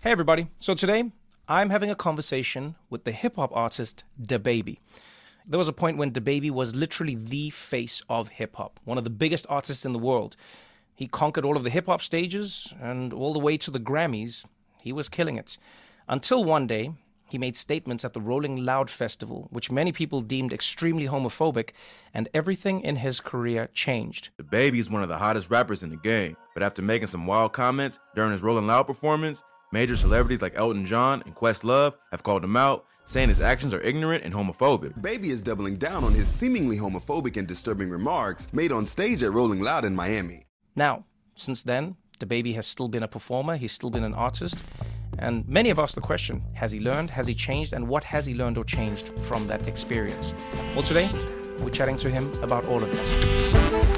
Hey, everybody. So today, I'm having a conversation with the hip hop artist DaBaby. There was a point when DaBaby was literally the face of hip hop, one of the biggest artists in the world. He conquered all of the hip hop stages and all the way to the Grammys. He was killing it. Until one day, he made statements at the Rolling Loud Festival, which many people deemed extremely homophobic, and everything in his career changed. DaBaby is one of the hottest rappers in the game, but after making some wild comments during his Rolling Loud performance, Major celebrities like Elton John and Questlove have called him out, saying his actions are ignorant and homophobic. Baby is doubling down on his seemingly homophobic and disturbing remarks made on stage at Rolling Loud in Miami. Now, since then, DaBaby has still been a performer, he's still been an artist, and many have asked the question has he learned, has he changed, and what has he learned or changed from that experience? Well, today, we're chatting to him about all of it.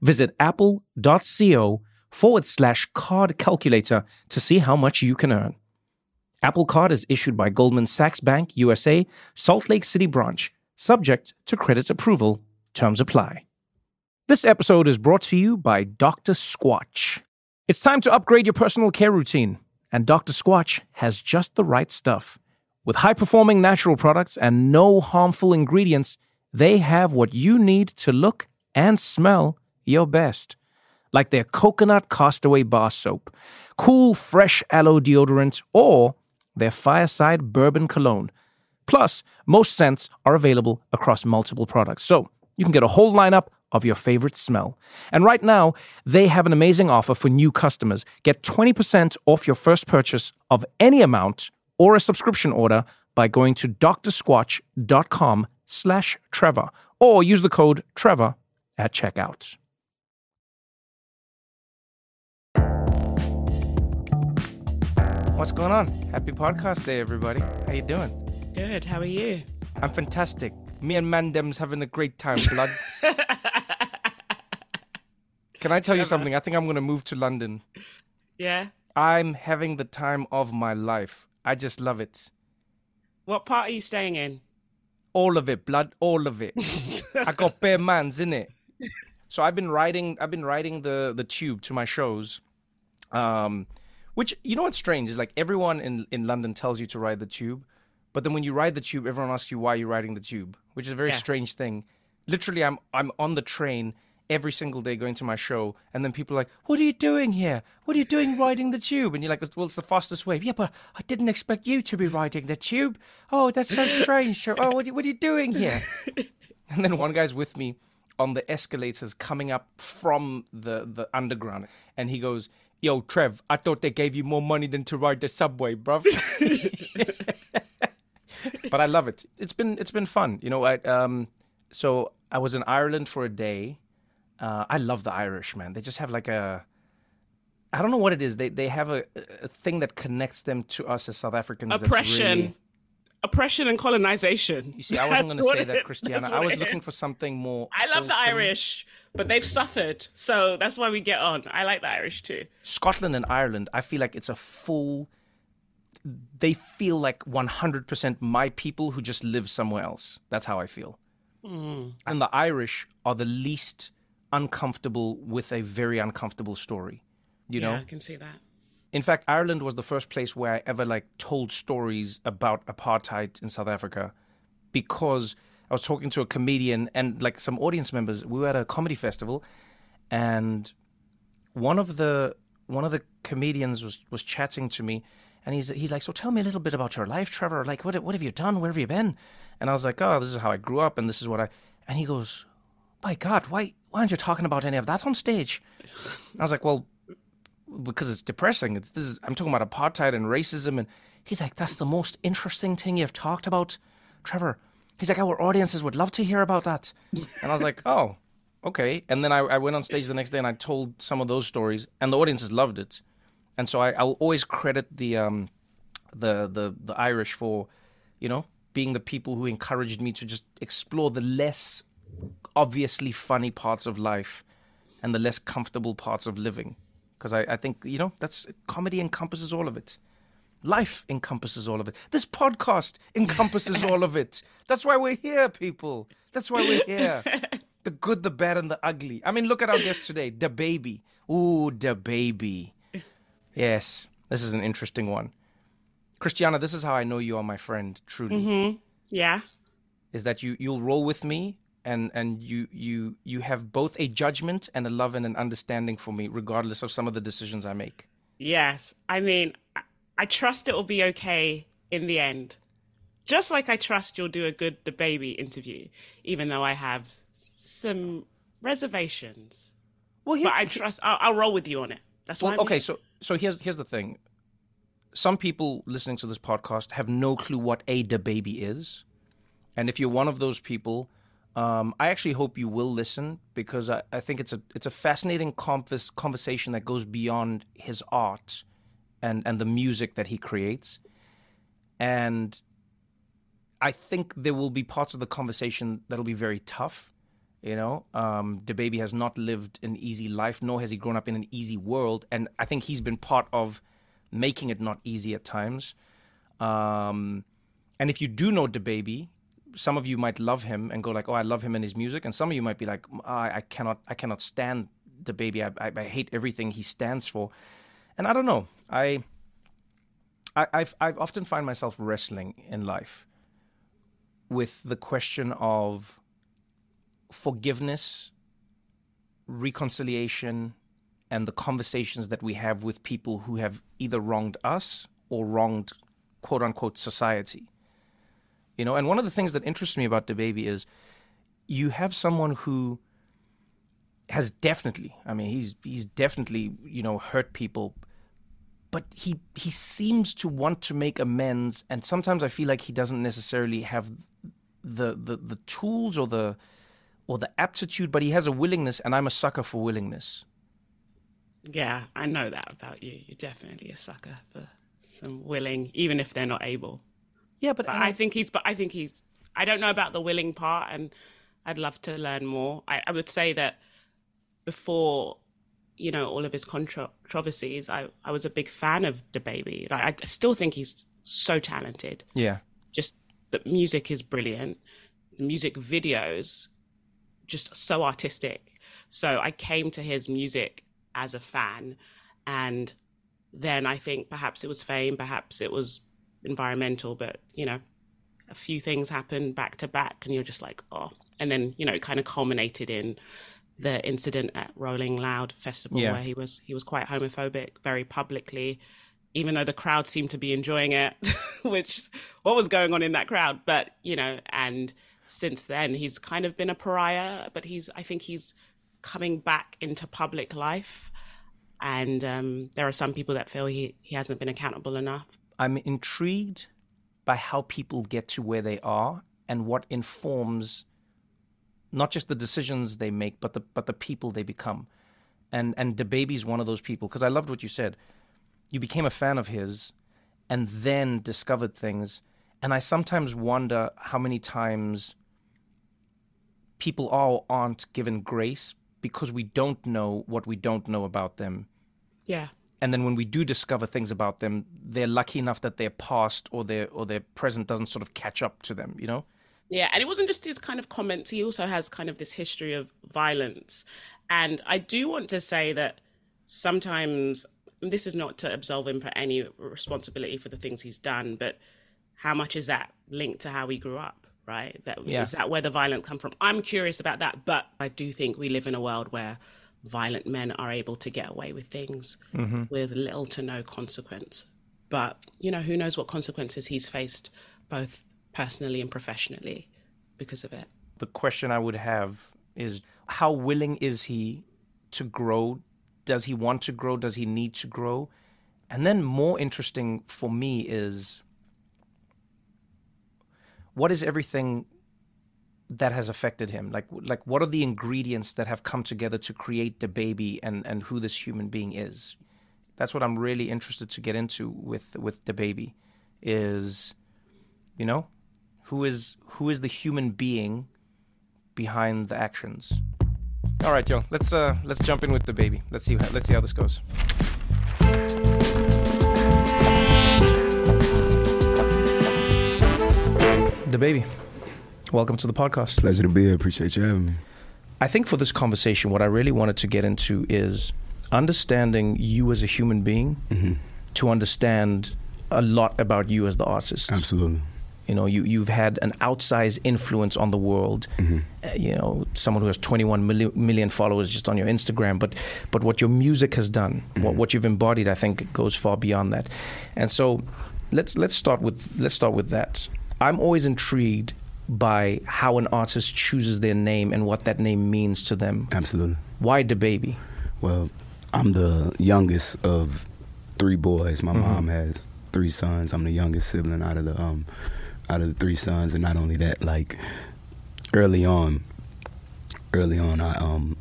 Visit apple.co forward slash card calculator to see how much you can earn. Apple Card is issued by Goldman Sachs Bank USA, Salt Lake City branch, subject to credit approval. Terms apply. This episode is brought to you by Dr. Squatch. It's time to upgrade your personal care routine, and Dr. Squatch has just the right stuff. With high performing natural products and no harmful ingredients, they have what you need to look and smell your best. Like their coconut castaway bar soap, cool fresh aloe deodorant, or their fireside bourbon cologne. Plus, most scents are available across multiple products, so you can get a whole lineup of your favorite smell. And right now, they have an amazing offer for new customers. Get 20% off your first purchase of any amount or a subscription order by going to drsquatch.com slash Trevor or use the code Trevor at checkout. What's going on? Happy podcast day, everybody. How you doing? Good. How are you? I'm fantastic. Me and Mandem's having a great time, blood. Can I tell you something? I think I'm going to move to London. Yeah. I'm having the time of my life. I just love it. What part are you staying in? All of it, blood, all of it. I got bare mans in it. So I've been riding I've been riding the the tube to my shows. Um which you know what's strange is like everyone in in London tells you to ride the tube, but then when you ride the tube everyone asks you why you're riding the tube, which is a very Yeah. strange thing. Literally I'm I'm on the train every single day going to my show and then people are like, "What are you doing here? What are you doing riding the tube?" And you're like, "Well, it's the fastest way." Yeah, but I didn't expect you to be riding the tube. Oh, that's so strange. So, oh, what are, you- what are you doing here? And then one guy's with me on the escalators coming up from the, the underground. And he goes, Yo, Trev, I thought they gave you more money than to ride the subway, bruv. but I love it. It's been it's been fun. You know, I um so I was in Ireland for a day. Uh, I love the Irish, man. They just have like a I don't know what it is. They they have a, a thing that connects them to us as South Africans. Oppression. really- Oppression and colonization. you see, I wasn't going to say that, Christiana. I was looking is. for something more. I love the. Irish, but they've suffered, so that's why we get on. I like the Irish too. Scotland and Ireland, I feel like it's a full. They feel like 100% my people who just live somewhere else. That's how I feel. Mm. And the Irish are the least uncomfortable with a very uncomfortable story. You know? I can see that. In fact, Ireland was the first place where I ever like told stories about apartheid in South Africa because I was talking to a comedian and like some audience members. We were at a comedy festival and one of the one of the comedians was was chatting to me and he's he's like, "So tell me a little bit about your life, Trevor. Like what what have you done? Where have you been?" And I was like, "Oh, this is how I grew up and this is what I." And he goes, "My god, why why aren't you talking about any of that on stage?" I was like, "Well, because it's depressing. It's this is I'm talking about apartheid and racism, and he's like, that's the most interesting thing you've talked about, Trevor. He's like, our audiences would love to hear about that, and I was like, oh, okay. And then I, I went on stage the next day and I told some of those stories, and the audiences loved it. And so I, I'll always credit the um, the the the Irish for, you know, being the people who encouraged me to just explore the less obviously funny parts of life and the less comfortable parts of living. Because I, I think, you know, that's comedy encompasses all of it. Life encompasses all of it. This podcast encompasses all of it. That's why we're here, people. That's why we're here. The good, the bad, and the ugly. I mean, look at our guest today, DaBaby. Ooh, DaBaby. Yes, this is an interesting one. Christiana, this is how I know you are my friend, truly. Mm-hmm. Yeah. Is that you you'll roll with me and and you you you have both a judgment and a love and an understanding for me, regardless of some of the decisions I make. Yes. I mean, I, I trust it will be okay in the end. Just like I trust you'll do a good DaBaby interview, even though I have some reservations. Well, here, But I trust. I'll, I'll roll with you on it. That's why. well, I'm okay. here. So so here's here's the thing. Some people listening to this podcast have no clue what a DaBaby is, and if you're one of those people, um, I actually hope you will listen because I, I think it's a it's a fascinating convers- conversation that goes beyond his art and and the music that he creates, and I think there will be parts of the conversation that'll be very tough. You know, um, DaBaby has not lived an easy life, nor has he grown up in an easy world, and I think he's been part of making it not easy at times. Um, and if you do know DaBaby, some of you might love him and go like, "Oh, I love him and his music," and some of you might be like, "I, I cannot, I cannot stand DaBaby. I, I, I hate everything he stands for." And I don't know. I, I, I've, I've often find myself wrestling in life with the question of forgiveness, reconciliation, and the conversations that we have with people who have either wronged us or wronged quote unquote society. You know, and one of the things that interests me about DaBaby is you have someone who has definitely, I mean, he's he's definitely, you know, hurt people, but he he seems to want to make amends and sometimes I feel like he doesn't necessarily have the the, the tools or the or the aptitude, but he has a willingness and I'm a sucker for willingness. Yeah, I know that about you. You're definitely a sucker for some willing, even if they're not able. Yeah, but, But I think he's. But I think he's. I don't know about the willing part, and I'd love to learn more. I, I would say that before, you know, all of his controversies, I I was a big fan of DaBaby. Like, I still think he's so talented. yeah. Just the music is brilliant. The music videos, just so artistic. So I came to his music as a fan, and then I think perhaps it was fame, perhaps it was environmental, but you know, a few things happened back to back, and you're just like, oh. And then you know, it kind of culminated in the incident at Rolling Loud Festival Yeah. where he was he was quite homophobic very publicly, even though the crowd seemed to be enjoying it. Which what was going on in that crowd? But you know, and since then he's kind of been a pariah, but he's I think he's coming back into public life. And um, there are some people that feel he, he hasn't been accountable enough. I'm intrigued by how people get to where they are and what informs not just the decisions they make, but the but the people they become. And and DaBaby's one of those people because I loved what you said. You became a fan of his, and then discovered things. And I sometimes wonder how many times people are or aren't given grace because we don't know what we don't know about them Yeah. And then when we do discover things about them, they're lucky enough that their past or their or their present doesn't sort of catch up to them, you know? Yeah, and it wasn't just his kind of comments. He also has kind of this history of violence. And I do want to say that sometimes this is not to absolve him for any responsibility for the things he's done, but how much is that linked to how he grew up, right? That Yeah. is that where the violence come from? I'm curious about that, but I do think we live in a world where violent men are able to get away with things mm-hmm. with little to no consequence. But, you know, who knows what consequences he's faced both personally and professionally because of it. The question I would have is how willing is he to grow? Does he want to grow? Does he need to grow? And then more interesting for me is what is everything that has affected him? Like like what are the ingredients that have come together to create DaBaby and and who this human being is? That's what I'm really interested to get into with with DaBaby is you know who is who is the human being behind the actions. All right, yo, let's uh let's jump in with DaBaby. Let's see how, let's see how this goes. DaBaby. Welcome to the podcast. Pleasure to be here. Appreciate you having me. I think for this conversation, what I really wanted to get into is understanding you as a human being Mm-hmm. to understand a lot about you as the artist. Absolutely. You know, you, you've had an outsized influence on the world. Mm-hmm. Uh, you know, someone who has 21 million, million followers just on your Instagram. But, but what your music has done, Mm-hmm. what, what you've embodied, I think goes far beyond that. And so, let's let's start with let's start with that. I'm always intrigued by how an artist chooses their name and what that name means to them. Absolutely. Why DaBaby? Well, I'm the youngest of three boys. My mom has three sons. I'm the youngest sibling out of the um out of the three sons, and not only that, like early on, early on, I um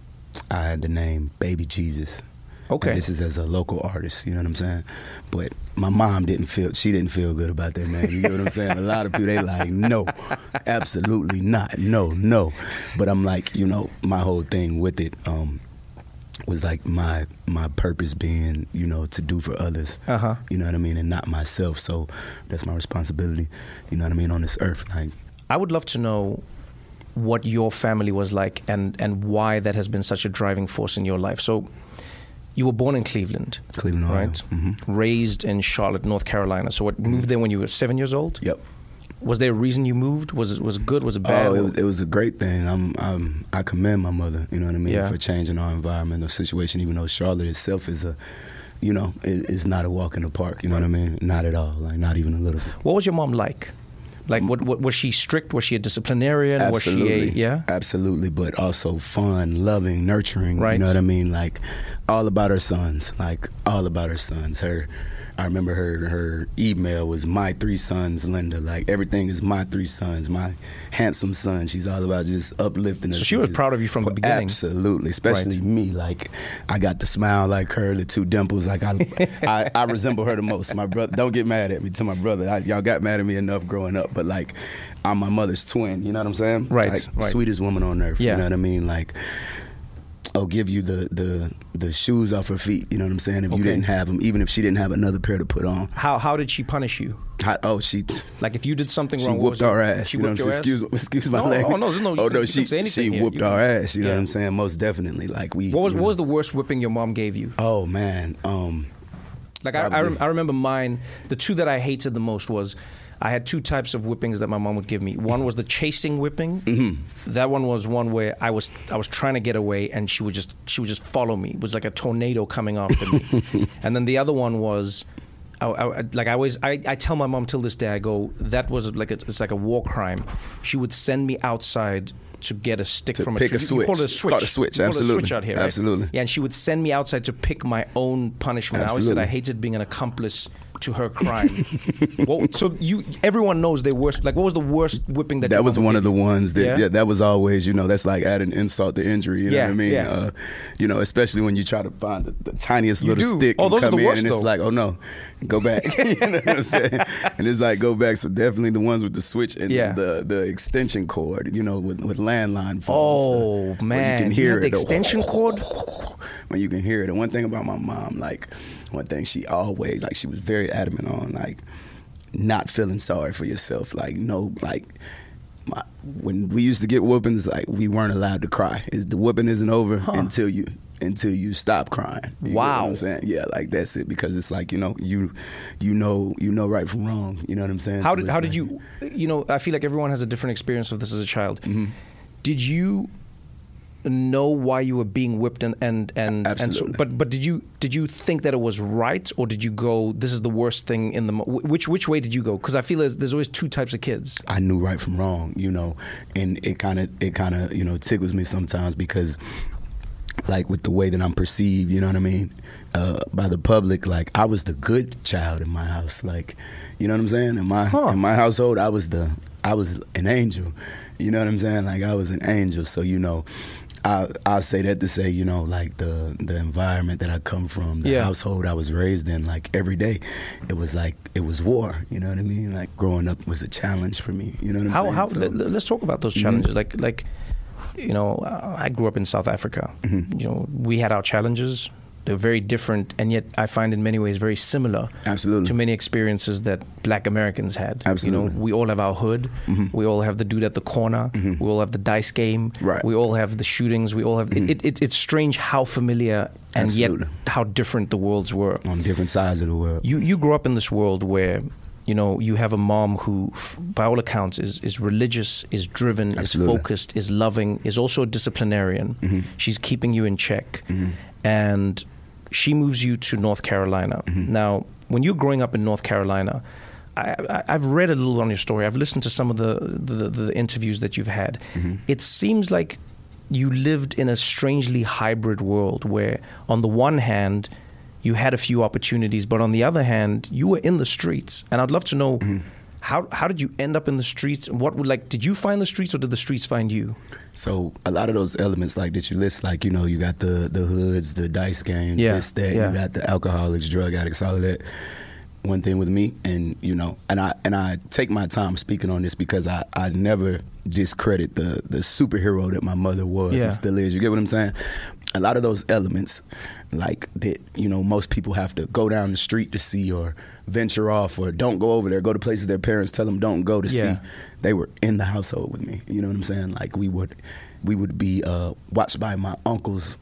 I had the name Baby Jesus. Okay. And this is as a local artist, you know what I'm saying? But my mom didn't feel she didn't feel good about that man. You know what I'm saying? A lot of people they like, no, absolutely not, no, no. But I'm like, you know, my whole thing with it um, was like my my purpose being, you know, to do for others. Uh-huh. You know what I mean, and not myself. So that's my responsibility. You know what I mean on this earth, like. I would love to know what your family was like and, and why that has been such a driving force in your life. So, you were born in Cleveland, Cleveland, Ohio. right? Mhm. Raised in Charlotte, North Carolina. So, what moved there when you were seven years old? Yep. Was there a reason you moved? Was it was it good? Was it bad? Oh, it, was- it was a great thing. I'm, I'm, I commend my mother. You know what I mean Yeah. for changing our environment, the situation. Even though Charlotte itself is a, you know, it, it's not a walk in the park. You know what I mean? Not at all. Like not even a little bit. what was your mom like? Like, what, what was she strict? Was she a disciplinarian? Absolutely. Was she a yeah? Absolutely, but also fun, loving, nurturing. Right. You know what I mean? Like all about her sons. Like all about her sons. Her I remember her her email was my three sons, Linda. Like everything is my three sons, my handsome son. She's all about just uplifting us. So she was Just- proud of you from the oh, beginning. Absolutely, especially Right. me. Like I got the smile like her, the two dimples. Like I, I, I resemble her the most. My brother, don't get mad at me. To my brother, I, y'all got mad at me enough growing up, but like I'm my mother's twin. You know what I'm saying? Right, Like, right. Sweetest woman on earth. Yeah. You know what I mean? Like. I'll give you the, the the shoes off her feet. You know what I'm saying? If Okay. you didn't have them, even if she didn't have another pair to put on. How how did she punish you? How, oh, she Like, if you did something she wrong, whooped was it? our ass. She you know what I'm saying? Excuse, excuse my No, language. oh, no, no, you oh no, she say anything she here. whooped You our ass. You know what I'm saying? Most definitely. Like we. What was what know. was the worst whipping your mom gave you? Oh man. Um. Like I, I, rem- I remember mine. The two that I hated the most was I had two types of whippings that my mom would give me. One was the chasing whipping. Mm-hmm. That one was one where I was I was trying to get away and she would just she would just follow me. It was like a tornado coming after me. and then the other one was. I, I, like I always, I, I tell my mom till this day, I go, that was like it's, it's like a war crime. She would send me outside to get a stick To from pick a a tree. You call it a switch. Switch. a switch, call it a absolutely. switch out here, right? Absolutely. Yeah, and she would send me outside to pick my own punishment. I always said Absolutely. I hated being an accomplice to her crime. what, so you, everyone knows they worst. Like, what was the worst whipping that? That was one of the ones that Yeah? yeah? that was always you know that's like adding insult to injury. You know Yeah, what I mean? yeah. Uh, you know, especially when you try to find the, the tiniest You little do. stick Oh, and those are come the in worst, and it's though. like, oh no, go back. you know what I'm saying? And it's like go back. So definitely the ones with the switch and Yeah. the the extension cord. You know, with with landline phones. Oh the- man, you can hear the it. the extension cord. when you can hear it. And one thing about my mom, like one thing she always like she was very adamant on, like not feeling sorry for yourself. Like no, like my, when we used to get whoopings, like we weren't allowed to cry. Is the whooping isn't over until you until you stop crying. You Wow. I'm saying? Yeah, like that's it because it's like you know you you know you know right from wrong. You know what I'm saying? How So did it's how did you? You know, I feel like everyone has a different experience of this as a child. Mm-hmm. Did you know why you were being whipped and and and, and so, Absolutely. but but did you did you think that it was right or did you go this is the worst thing in the mo-? Which which way did you go because I feel there's, there's always two types of kids I knew right from wrong, you know, and it kind of it kind of you know tickles me sometimes because like with the way that I'm perceived, you know what I mean, uh, by the public, like I was the good child in my house, like you know what I'm saying. In my Huh. in my household, I was the I was an angel, You know what I'm saying? Like I was an angel. So you know, I I say that to say you know like the the environment that I come from, the Yeah. household I was raised in, like every day, it was like it was war. You know what I mean? Like growing up was a challenge for me. You know what I'm How saying? how So- let, let's talk about those challenges. Like like you know, I grew up in South Africa. Mm-hmm. You know, we had our challenges. They're very different, and yet I find in many ways very similar. Absolutely. To many experiences that Black Americans had. Absolutely. You know, we all have our hood. Mm-hmm. We all have the dude at the corner. Mm-hmm. We all have the dice game. Right. We all have the shootings. We all have. It, mm-hmm. it, it, it's strange how familiar and Absolutely. yet how different the worlds were. on different sides of the world. You you grew up in this world where you know you have a mom who, by all accounts, is is religious, is driven, Absolutely. is focused, is loving, is also a disciplinarian. She's keeping you in check, and she moves you to North Carolina. Mm-hmm. Now, when you're growing up in North Carolina. I, I, I've read a little on your story. I've listened to some of the, the, the interviews that you've had. Mm-hmm. It seems like you lived in a strangely hybrid world where, on the one hand, you had a few opportunities, but on the other hand, you were in the streets. And I'd love to know mm-hmm. How how did you end up in the streets? And what would like did you find the streets or did the streets find you? So a lot of those elements like that you list, like you know, you got the the hoods, the dice games, Yeah, this, that. yeah. You got the alcoholics, drug addicts, all of that. One thing with me, and you know, and I and I take my time speaking on this because I I never discredit the the superhero that my mother was Yeah. and still is. You get what I'm saying? A lot of those elements, like that, you know, most people have to go down the street to see or venture off or don't go over there, go to places their parents tell them don't go to Yeah. see they were in the household with me. You know what I'm saying? Like we would, we would be uh, watched by my uncles,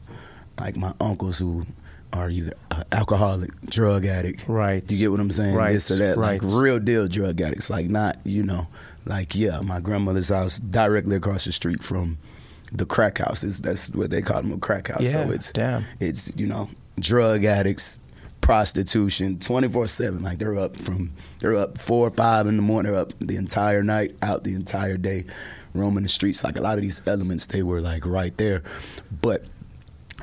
like my uncles who are either uh, alcoholic, drug addict. Right. You get what I'm saying? Right, This or that. Like real deal drug addicts. Like not, you know, like yeah, my grandmother's house directly across the street from the crack houses. That's what they call them, a crack house. Yeah, so it's damn. it's you know drug addicts prostitution 24-7 like they're up from they're up four or five in the morning they're up the entire night out the entire day roaming the streets like a lot of these elements they were like right there but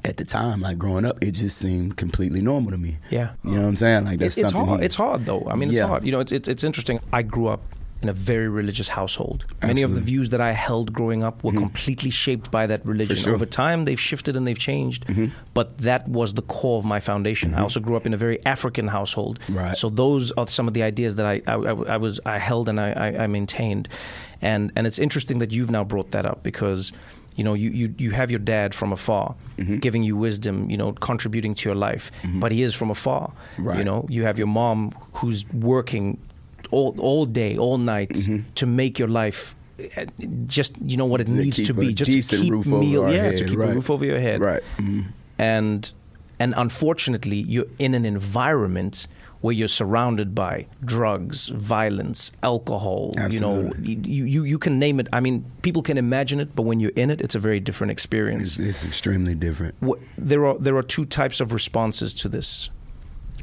at the time like growing up it just seemed completely normal to me Yeah. you know what i'm saying like that's it's something hard. he- It's hard though. I mean, it's Yeah. hard. You know, it's, it's it's interesting. I grew up in a very religious household. Many of the Mm-hmm. views that I held growing up were completely shaped by that religion. sure. Mm-hmm. Over time, they've shifted and they've changed, but that was the core of my foundation. I also grew up in a very African household, Right. so those are some of the ideas that I I, I- was I held and I, I, I maintained, and and it's interesting that you've now brought that up because. You know, you, you, you have your dad from afar, Mm-hmm. giving you wisdom, you know, contributing to your life, but he is from afar. You know, you have your mom who's working all all day, all night to make your life uh, just you know what it Mm-hmm. To needs to be, just to keep roof over meal, yeah, head, to keep right. a roof over your head, Right. Mhm. And and unfortunately, you're in an environment where you're surrounded by drugs, violence, alcohol. You know, you, you you can name it. I mean, people can imagine it, but when you're in it, it's a very different experience it's, it's extremely different there are there are two types of responses to this.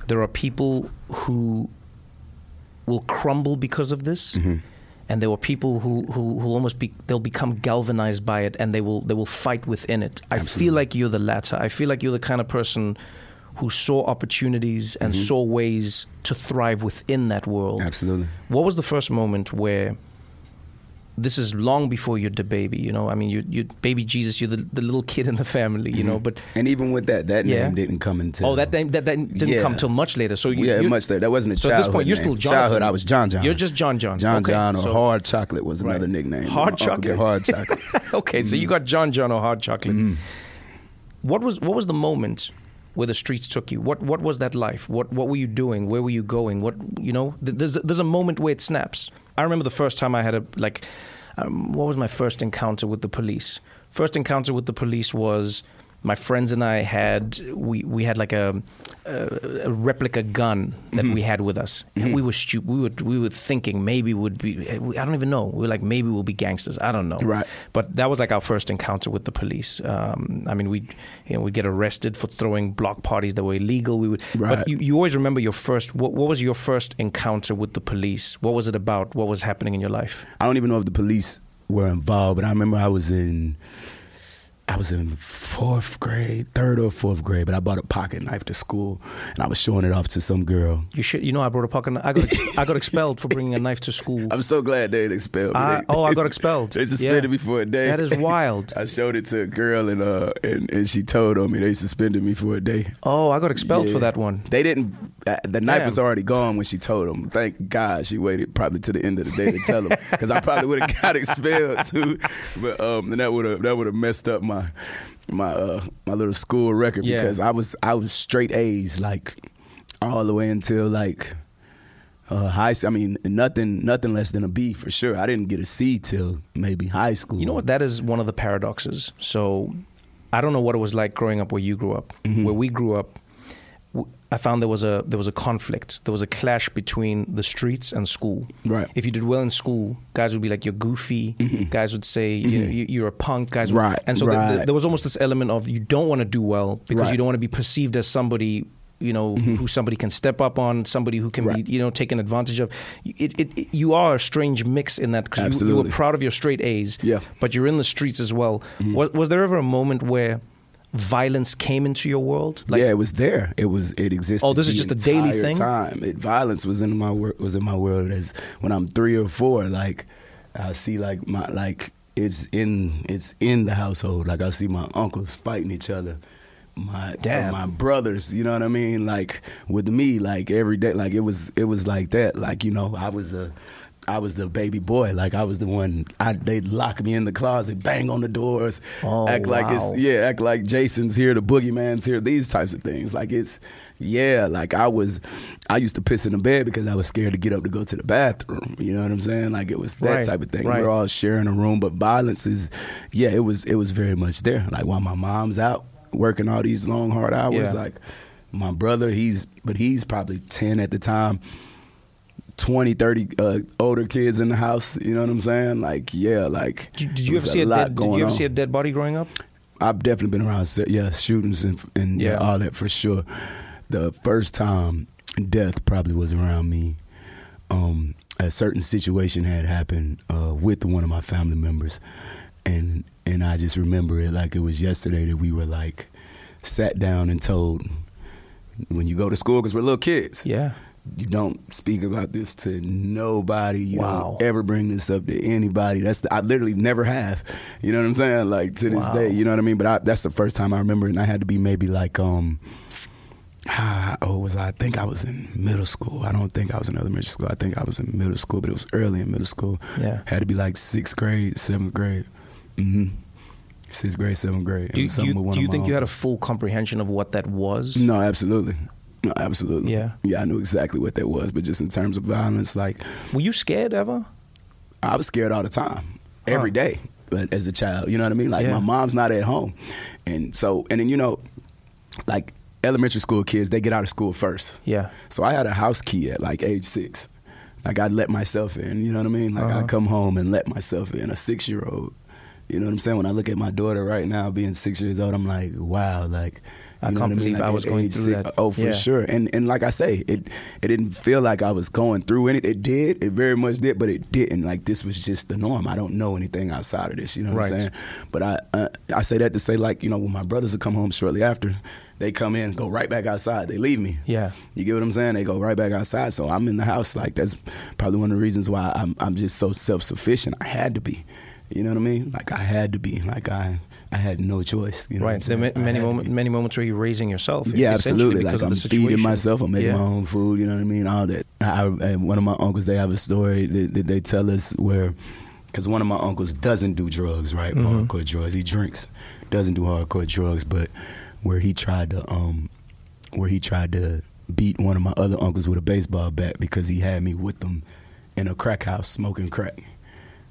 There are people who will crumble because of this, Mm-hmm. and there were people who who who almost be they'll become galvanized by it, and they will they will fight within it. I feel like you're the latter. I feel like you're the kind of person who saw opportunities and Mm-hmm. saw ways to thrive within that world. Absolutely. What was the first moment where? This is long before you're DaBaby, you know. I mean, you you baby Jesus, you're the, the little kid in the family, you know. But and even with that that Yeah. name didn't come until Oh, that name that, that didn't Yeah. come till much later. So you, yeah, much later. That wasn't a so at this point, you're name. still Jonathan. Childhood, I was John John. You're just John John. John Okay, John or so- Hard Chocolate was Right. another nickname. Hard chocolate. Hard Chocolate. okay, so you Mm-hmm. got John John or hard chocolate. What was what was the moment where the streets took you? What what was that life? What what were you doing? Where were you going? What you know? There's there's a moment where it snaps. I remember the first time I had a like. Um, what was my first encounter with the police? First encounter with the police was my friends and I had we, we had like a, a, a replica gun that Mm-hmm. we had with us, and we were stu- we were we were thinking maybe would be I don't even know we were like maybe we'll be gangsters I don't know Right. but that was like our first encounter with the police. Um, I mean, we you know we'd get arrested for throwing block parties that were illegal. We would, Right. but you, you always remember your first. What, what was your first encounter with the police? What was it about? What was happening in your life? I don't even know if the police were involved, but I remember I was in. I was in fourth grade, third or fourth grade, but I bought a pocket knife to school, and I was showing it off to some girl. You should. You know, I brought a pocket. kni- I got. Ex- I got expelled for bringing a knife to school. I'm so glad they expelled me. I- oh, I got expelled. They suspended Yeah. me for a day. That is wild. I showed it to a girl, and uh, and, and she told on me. They suspended me for a day. Oh, I got expelled for that one. They didn't. The knife Damn. was already gone when she told him. Thank God she waited probably to the end of the day to tell him, because I probably would have got expelled too. But um, and that would have that would have messed up my my uh my little school record Yeah. because I was I was straight A's like all the way until like. Uh, high, I mean, nothing, nothing less than a B for sure. I didn't get a C till maybe high school. You know what? That is one of the paradoxes. So, I don't know what it was like growing up where you grew up. Mm-hmm. Where we grew up, I found there was a there was a conflict. There was a clash between the streets and school. Right. If you did well in school, guys would be like you're goofy. Guys would say you know, you, you're a punk. Guys, would, Mm-hmm. Right, and so th- th- right. there was almost this element of you don't want to do well because Right. Mm-hmm. you don't want to be perceived as somebody. You know who somebody can step up on, somebody who can Right. be you know taken advantage of. It, it, it, you are a strange mix in that because you, you were proud of your straight A's, Yeah. Mm-hmm. but you're in the streets as well. Was, was there ever a moment where violence came into your world? Like, yeah, it was there. It was. It existed. Oh, this is just a daily thing? Time. It, violence was in my wor- was in my world as when I'm three or four. Like I see like my like it's in it's in the household. Like I see my uncles fighting each other. My Damn. my brothers, you know what I mean? Like with me, like every day, like it was it was like that. Like you know, I was a. I was the baby boy, like I was the one. I they'd lock me in the closet, bang on the doors, Oh, act like it's yeah, act like Jason's here, the boogeyman's here, these types of things. Like it's yeah, like I was I used to piss in the bed because I was scared to get up to go to the bathroom. You know what I'm saying? Like it was that Right, type of thing. right. We're all sharing a room, but violence is yeah, it was it was very much there. Like while my mom's out working all these long hard hours, Yeah. like my brother, he's but he's probably ten at the time. 20, 30 uh, older kids in the house, you know what I'm saying? Like, yeah, like Did, did you ever see a dead? Did you ever on. see a dead body growing up? I've definitely been around, yeah, shootings and, and yeah. Yeah. all that for sure. The first time death probably was around me. Um, a certain situation had happened uh, with one of my family members, and and I just remember it like it was yesterday that we were like sat down and told when you go to school because we're little kids. Yeah. You don't speak about this to nobody. You Wow. don't ever bring this up to anybody. That's the, I literally never have. You know what I'm saying? Like to this Wow. day. You know what I mean? But I, that's the first time I remember, it, and I had to be maybe like um. How old was I? I think I was in middle school. I don't think I was in elementary school. I think I was in middle school, but it was early in middle school. Yeah. Had to be like sixth grade, seventh grade. hmm Sixth grade, seventh grade. Do, was do you, something with one do you think you had a full comprehension of what that was? No, absolutely. No, absolutely. Yeah. Yeah, I knew exactly what that was. But just in terms of violence, like Were you scared ever? I was scared all the time, every Huh. day. But as a child, you know what I mean? Like Yeah. my mom's not at home, and so and then you know, like elementary school kids, they get out of school first. Yeah. So I had a house key at like age six. Like I'd let myself in. You know what I mean? Like Uh-huh. I'd come home and let myself in. A six year old. You know what I'm saying? When I look at my daughter right now, being six years old, I'm like, wow, like. I can't what believe mean? I was going through six- that. Oh, for Yeah. sure. And and like I say, it it didn't feel like I was going through it. It did. It very much did, but it didn't. Like this was just the norm. I don't know anything outside of this. You know what Right. I'm saying? But I uh, I say that to say like you know when my brothers would come home shortly after, they come in, go right back outside. They leave me. Yeah. You get what I'm saying? They go right back outside. So I'm in the house. Like that's probably one of the reasons why I'm I'm just so self sufficient. I had to be. You know what I mean? Like I had to be. Like I I had no choice. You know right. There are saying? ma- I many had moments, many moments where you're raising yourself. Yeah, absolutely. Like I'm feeding myself. I'm making Yeah. my own food. You know what I mean? All that. I, I, one of my uncles, they have a story that, that they tell us where, because one of my uncles doesn't do drugs, right? Mm-hmm. Hardcore drugs. He drinks, doesn't do hardcore drugs, but where he tried to, um, where he tried to beat one of my other uncles with a baseball bat because he had me with them in a crack house smoking crack.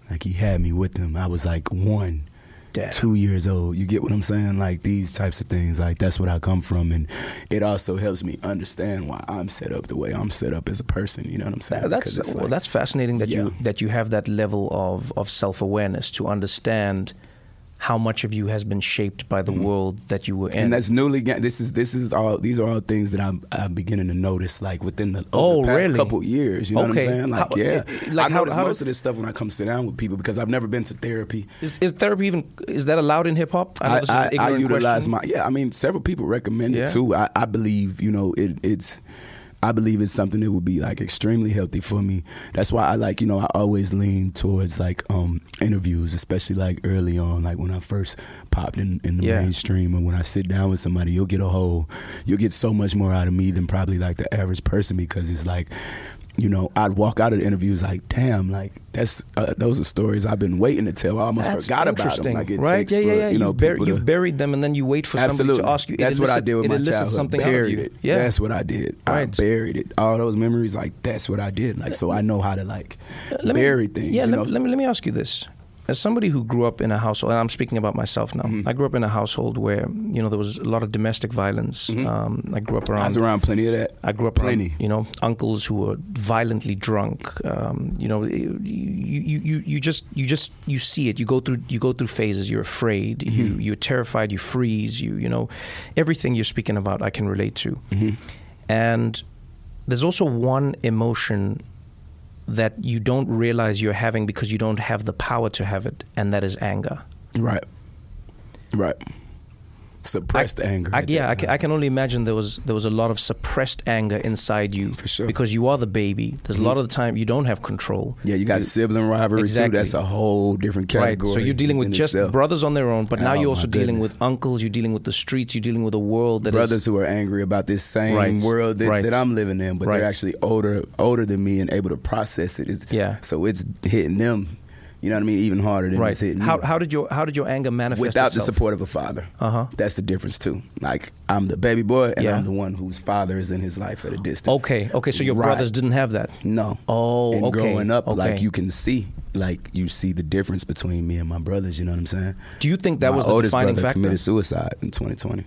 Like he had me with them. I was like one Damn. two years old. You get what I'm saying? Like these types of things. Like that's what I come from, and it also helps me understand why I'm set up the way I'm set up as a person. You know what I'm saying? That- That's well, like- that's fascinating that you that you have that level of of self awareness to understand how much of you has been shaped by the mm. world that you were in. And that's newly. This is this is all. These are all things that I'm, I'm beginning to notice, like within the, Oh, the past really? couple years. You know Okay. what I'm saying? Like, How- yeah, like I how- notice how most of this stuff when I come sit down with people because I've never been to therapy. is, is therapy even is that allowed in hip hop? I, this is an I, I utilize question. my yeah. I mean, several people recommend Yeah. it too. I, I believe you know it, it's. I believe it's something that would be like extremely healthy for me. That's why I like you know I always lean towards like um interviews, especially like early on, like when I first popped in in the Yeah. mainstream, and when I sit down with somebody, you'll get a whole, you'll get so much more out of me than probably like the average person because it's like. You know, I'd walk out of the interviews like, "Damn, like that's uh, those are stories I've been waiting to tell. I almost That's forgot about them. Like it right? takes yeah, for, yeah, yeah. you know, you've, bur- people you've to- buried them, and then you wait for Absolutely. somebody to ask you. That's what I did with it my childhood. something out of buried you. it. Yeah, That's what I did. Right. I buried it. All those memories, like that's what I did. Like so, I know how to like Let me- bury things. Yeah, you let, know? let me let me ask you this: as somebody who grew up in a household, and I'm speaking about myself now. Mm-hmm. I grew up in a household where you know there was a lot of domestic violence. Um, I grew up around. I was around plenty of that. I grew up plenty. around, you know, uncles who were violently drunk. Um, you know, you, you, you, you just you just you see it. You go through you go through phases. You're afraid. You Mm-hmm. you're terrified. You freeze. You you know, everything you're speaking about, I can relate to. Mm-hmm. And there's also one emotion that you don't realize you're having because you don't have the power to have it, and that is anger. Right. Right. Suppressed anger. I, yeah, I can. I can only imagine there was there was a lot of suppressed anger inside you For sure. Mm-hmm. because you are the baby. There's a lot of the time you don't have control. Yeah, you got sibling rivalry Exactly. too. That's a whole different category. Right, so you're dealing with just itself. brothers on their own, but now Oh, you're also dealing goodness. with uncles. You're dealing with the streets. You're dealing with a world that is- brothers who are angry about this same Right, world that, right. that I'm living in, but they're actually older older than me and able to process it. It's, Yeah. So it's hitting them. You know what I mean? Even harder than right. it's hitting How, me. how did your how did your anger manifest Without the support of a father. Uh-huh. That's the difference too. Like I'm the baby boy and Yeah. I'm the one whose father is in his life at a distance. Okay, okay. So your Right. brothers didn't have that. No. Oh, and okay, growing up, like you can see, like you see the difference between me and my brothers. You know what I'm saying? Do you think that my was the oldest defining brother factor? committed suicide in 2020.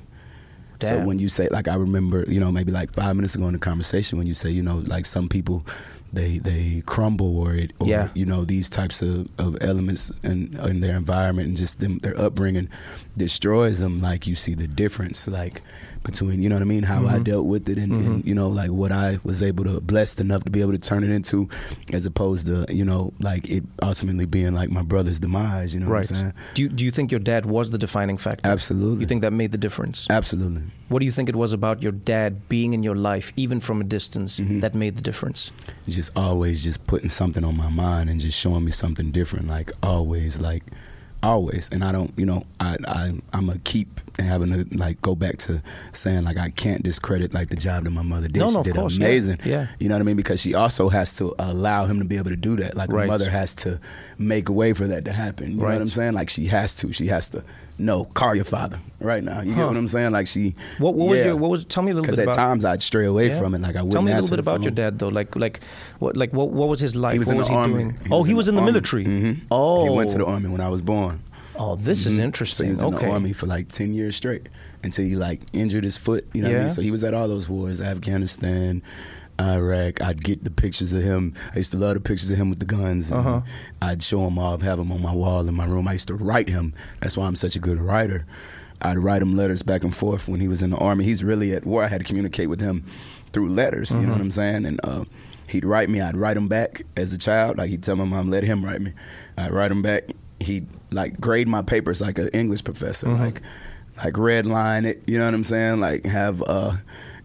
So when you say like I remember, you know, maybe like five minutes ago in the conversation when you say, you know, like some people they they crumble or it or Yeah. you know, these types of, of elements in in their environment and just them their upbringing destroys them, like you see the difference like between, you know what I mean, how Mm-hmm. I dealt with it and, and you know, like what I was able to blessed enough to be able to turn it into as opposed to, you know, like it ultimately being like my brother's demise, you know right. what I'm saying? Do you do you think your dad was the defining factor? Absolutely. You think that made the difference? Absolutely. What do you think it was about your dad being in your life, even from a distance, Mm-hmm. that made the difference? just always just putting something on my mind and just showing me something different like always like always and i don't you know i, I i'm a keep having to like go back to saying like i can't discredit like the job that my mother did. No, she no, of did course, yeah, amazing. yeah. you know what i mean? Because she also has to allow him to be able to do that. Like Right. a mother has to make a way for that to happen. You know what i'm saying? Like she has to she has to no call your father right now you Huh. get what i'm saying like she What, what was your what was? Tell me a little bit. because at about. times I'd stray away Yeah. from it. Like I wouldn't Tell me a little bit about your dad, though. Like, like, what, like, what, what was his life? He was what in was the he army. doing? He oh, he was in the army. military. Mhm. Oh, He went to the army when I was born. Oh, this is Mhm. interesting. So he was in okay. the army for like ten years straight until he like injured his foot. You know what I mean? So he was at all those wars, Afghanistan, Iraq. I'd get the pictures of him. I used to love the pictures of him with the guns. And Uh-huh. I'd show him all, have him on my wall in my room. I used to write him. That's why I'm such a good writer. I'd write him letters back and forth when he was in the army. He's really at war. I had to communicate with him through letters. You Mm-hmm. know what I'm saying? And uh, he'd write me. I'd write him back as a child. Like he'd tell my mom, let him write me. I'd write him back. He'd like grade my papers like an English professor. Mm-hmm. Like like red line it. You know what I'm saying? Like have uh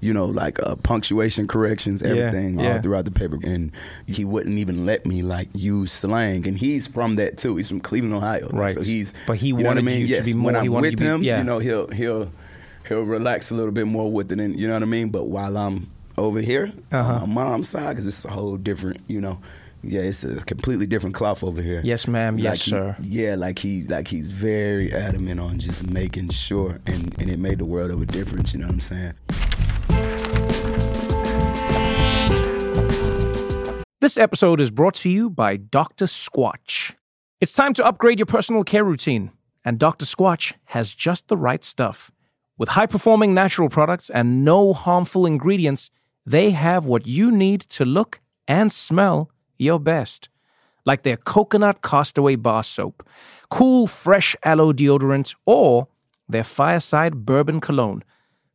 you know, like uh, punctuation corrections, everything yeah. all throughout the paper. And he wouldn't even let me like use slang. And he's from that too. He's from Cleveland, Ohio. Right. So he's But he you know what I mean? you to be more- When I'm wanted with be- him, yeah. you know, he'll he'll he'll relax a little bit more with it, and you know what I mean. But while I'm over here Uh-huh. on my mom's side, because it's a whole different, you know. Yeah, it's a completely different cloth over here. Yes, ma'am. Yes, he- sir. Yeah, like he like he's very adamant on just making sure, and and it made the world of a difference. You know what I'm saying? This episode is brought to you by Dr. Squatch. It's time to upgrade your personal care routine, and Dr. Squatch has just the right stuff. With high performing natural products and no harmful ingredients, they have what you need to look and smell your best. Like their coconut castaway bar soap. cool, fresh aloe deodorant, or their fireside bourbon cologne.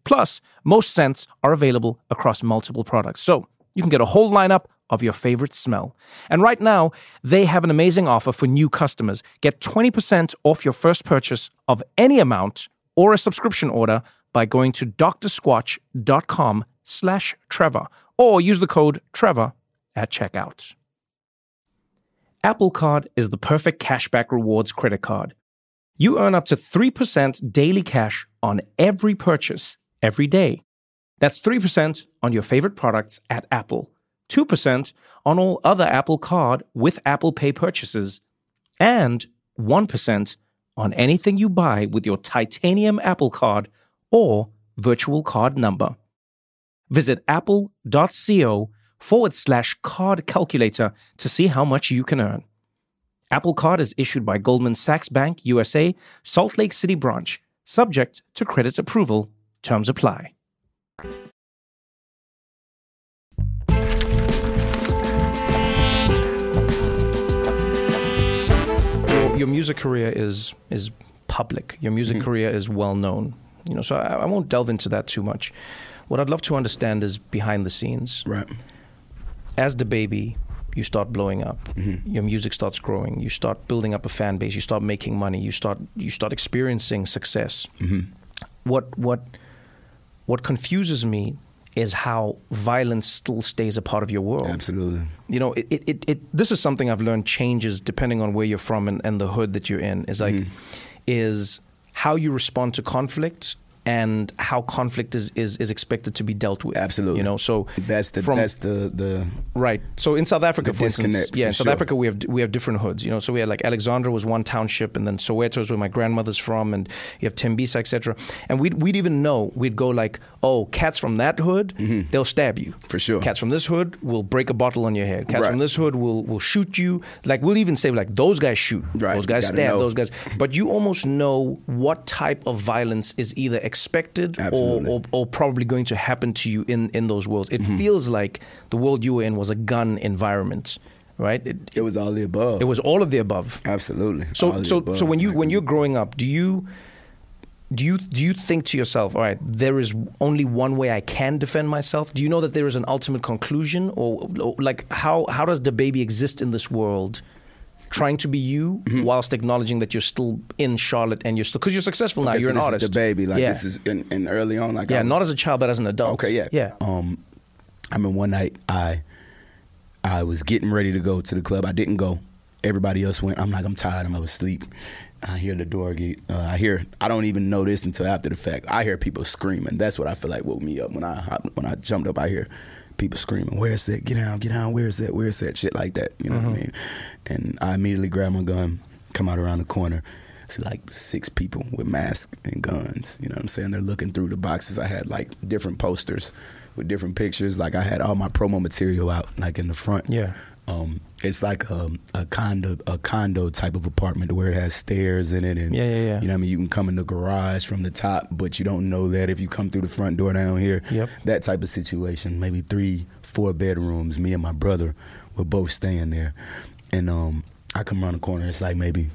Plus, most scents are available across multiple products, so you can get a whole lineup of your favorite smell. And right now, they have an amazing offer for new customers. Get 20% off your first purchase of any amount or a subscription order by going to drsquatch.com slash Trevor or use the code Trevor at checkout. Apple Card is the perfect cashback rewards credit card. You earn up to 3% daily cash on every purchase every day. That's 3% on your favorite products at Apple, 2% on all other Apple Card with Apple Pay purchases, and 1% on anything you buy with your titanium Apple Card or virtual card number. Visit apple.co forward slash card calculator to see how much you can earn. Apple Card is issued by Goldman Sachs Bank USA, Salt Lake City branch, subject to credit approval. Terms apply. Your, your music career is is public. Your music career is well known. You know, so I, I won't delve into that too much. What I'd love to understand is behind the scenes. Right. As DaBaby, you start blowing up. Mm-hmm. Your music starts growing. You start building up a fan base. You start making money. You start you start experiencing success. Mm-hmm. What what what confuses me is how violence still stays a part of your world. Absolutely. You know, it, it, it, this is something I've learned changes depending on where you're from and, and the hood that you're in. Is like mm-hmm. is how you respond to conflict and how conflict is, is, is expected to be dealt with. Absolutely. You know, so That's the from- that's the the Right. So in South Africa, for instance, yeah, for in South sure. Africa we have we have different hoods. You know, so we had like Alexandra was one township, and then Soweto is where my grandmother's from, and you have Tembisa, etc. And we'd we'd even know we'd go like, oh, cats from that hood, they'll stab you Mm-hmm. For sure. Cats from this hood will break a bottle on your head. Cats Right. from this hood will will shoot you. Like we'll even say like those guys shoot, Right. those guys stab, know. those guys. But you almost know what type of violence is either expected or, or or probably going to happen to you in, in those worlds. It Mm-hmm. feels like the world you were in was a gun environment, right? It, it was all the above. it was all of the above. absolutely. So so above. so when you when you're growing up, do you do you do you think to yourself, all right, there is only one way I can defend myself? Do you know that there is an ultimate conclusion, or, or like how how does DaBaby exist in this world? Trying to be you Mm-hmm. whilst acknowledging that you're still in Charlotte and you're still because you're successful now. okay, you're so an this artist. is DaBaby. Like yeah. this is and, and early on. Like yeah, was, not as a child, but as an adult. Okay, yeah. yeah. Um, I mean, one night I I was getting ready to go to the club. I didn't go. Everybody else went. I'm like, I'm tired. I'm asleep. I hear the door get. Uh, I hear. I don't even know this until after the fact. I hear people screaming. That's what I feel like woke me up when I when I jumped up. I hear people screaming. Where's it? Get down. Get down. Where's that? Where's that? Shit like that. You know what I mm-hmm. mean? And I immediately grab my gun, come out around the corner. See like six people with masks and guns. You know what I'm saying? They're looking through the boxes. I had like different posters with different pictures. Like I had all my promo material out, like in the front. Yeah. Um, it's like a, a condo, a condo type of apartment where it has stairs in it, and Yeah, yeah, yeah. you know, I mean, you can come in the garage from the top, but you don't know that if you come through the front door down here. Yep. That type of situation. Maybe three, four bedrooms. Me and my brother were both staying there, and um, I come around the corner. It's like maybe,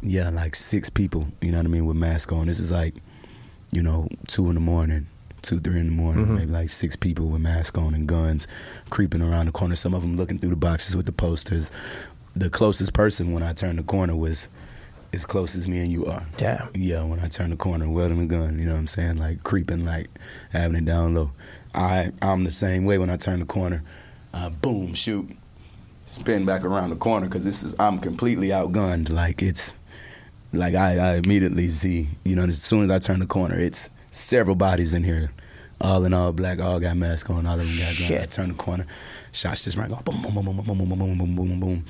yeah, like six people. You know what I mean, with masks on. This is like, you know, two in the morning. Two, three in the morning, Mm-hmm. maybe like six people with masks on and guns creeping around the corner. Some of them looking through the boxes with the posters. The closest person when I turned the corner was as close as me and you are. Damn. Yeah, when I turned the corner, wielding a gun, you know what I'm saying? Like creeping, like having it down low. I I'm the same way when I turn the corner. Uh, boom, shoot, spin back around the corner because this is I'm completely outgunned. Like it's like I, I immediately see, you know, as soon as I turn the corner, it's several bodies in here, all in all black, all got masks on, all of them got guns. I turn the corner, shots just rang off, boom, boom, boom, boom, boom, boom, boom, boom, boom, boom, boom.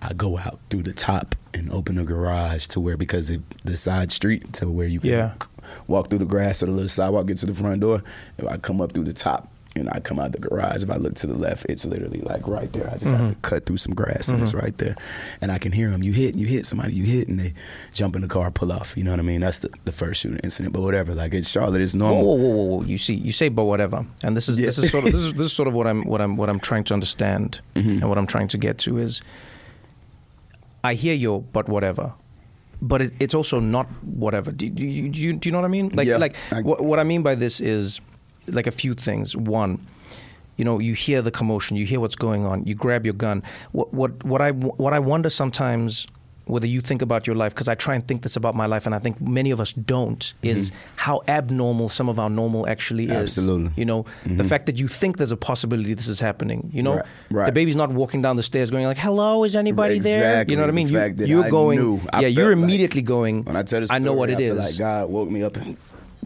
I go out through the top and open the garage to where because it, the side street to where you can Yeah. walk through the grass or the little sidewalk, get to the front door. If I come up through the top and I come out the garage, if I look to the left, it's literally like right there. I just have to cut through some grass and it's right there. And I can hear them. You hit, you hit somebody, you hit, and they jump in the car, pull off. You know what I mean? That's the, the first shooting incident. But whatever, like it's Charlotte, it's normal. whoa, whoa, whoa, whoa! You see, you say, but whatever, and this is this is sort of this is this is sort of what I'm what I'm what I'm trying to understand, Mm-hmm. and what I'm trying to get to is, I hear your but whatever, but it, it's also not whatever. Do, do, you- do, you, do you know what I mean? Like, Yeah, like I- what, what I mean by this is like a few things. One, you know, you hear the commotion, you hear what's going on, you grab your gun. What what what I what I wonder sometimes whether you think about your life because I try and think this about my life and I think many of us don't is how abnormal some of our normal actually is. Mm-hmm. Absolutely. Mm-hmm. You know, the fact that you think there's a possibility this is happening. You know, Right, right. DaBaby's not walking down the stairs going like, "Hello, is anybody there?" You know what I mean? you, you're I going. knew, I yeah, you're felt like- immediately going. When I tell the I story, know what it I feel is. like God woke me up and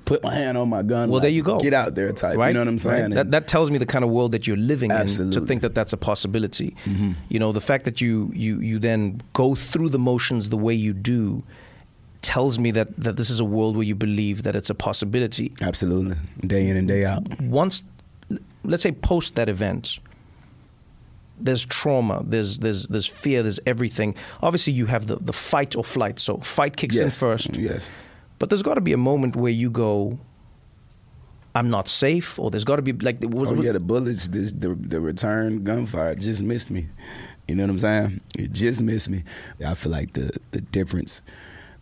put my hand on my gun. Well, like, there you go. Get out there, type. Right? You know what I'm saying? Right. That, that tells me the kind of world that you're living in to Mm-hmm. think that that's a possibility. You know, the fact that you, you, you then go through the motions the way you do tells me that, that this is a world where you believe that it's a possibility. absolutely, day in and day out. Once, let's say post that event, there's trauma, there's, there's, there's fear, there's everything. Obviously, you have the, the fight or flight. So fight kicks in first. Yes. But there's got to be a moment where you go, I'm not safe, or there's got to be like, was, Oh yeah, the bullets, this, the the return gunfire just missed me. You know what I'm saying? It just missed me. I feel like the the difference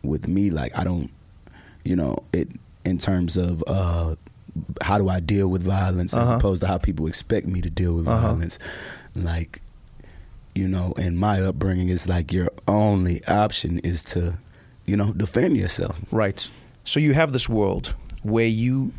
with me, like I don't, you know, it in terms of uh, how do I deal with violence as Uh-huh. opposed to how people expect me to deal with Uh-huh. violence. Like, you know, in my upbringing, it's like your only option is to, you know, defend yourself. Right. So you have this world where you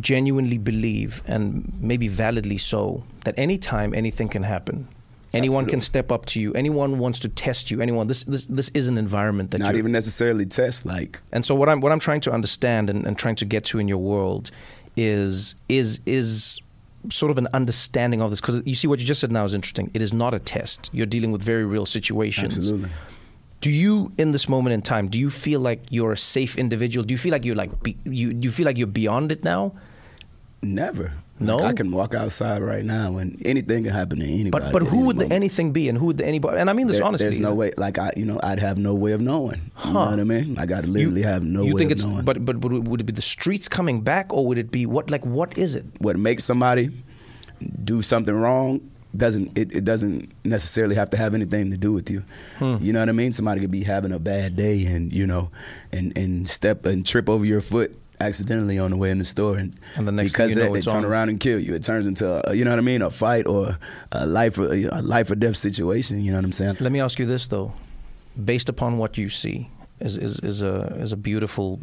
genuinely believe, and maybe validly so, that anytime anything can happen. Anyone can step up to you. Anyone wants to test you. Anyone. This this this is an environment that Not even necessarily test, like And so what I'm what I'm trying to understand and, and trying to get to in your world is is is sort of an understanding of this because you see what you just said now is interesting. It is not a test. You're dealing with very real situations. absolutely. Do you, in this moment in time, do you feel like you're a safe individual? Do you feel like you're like be, you? Do you feel like you're beyond it now? Never. No? Like, I can walk outside right now and anything can happen to anybody. But but who any would the anything be, and who would the anybody? And I mean this There- honestly. There's no way. Like I, you know, I'd have no way of knowing. You know Huh. what I mean? Like I'd literally have no you way think of it's knowing. but but but would it be the streets coming back, or would it be what like what is it? what makes somebody do something wrong doesn't it, it doesn't necessarily have to have anything to do with you. Hmm. You know what I mean? Somebody could be having a bad day and you know and and step and trip over your foot accidentally on the way in the store and, And the next because you know, they it's turn on. around and kill you. It turns into a, you know what I mean, a fight or a life or a life or death situation. You know what I'm saying? Let me ask you this though, based upon what you see, is is, is a is a beautiful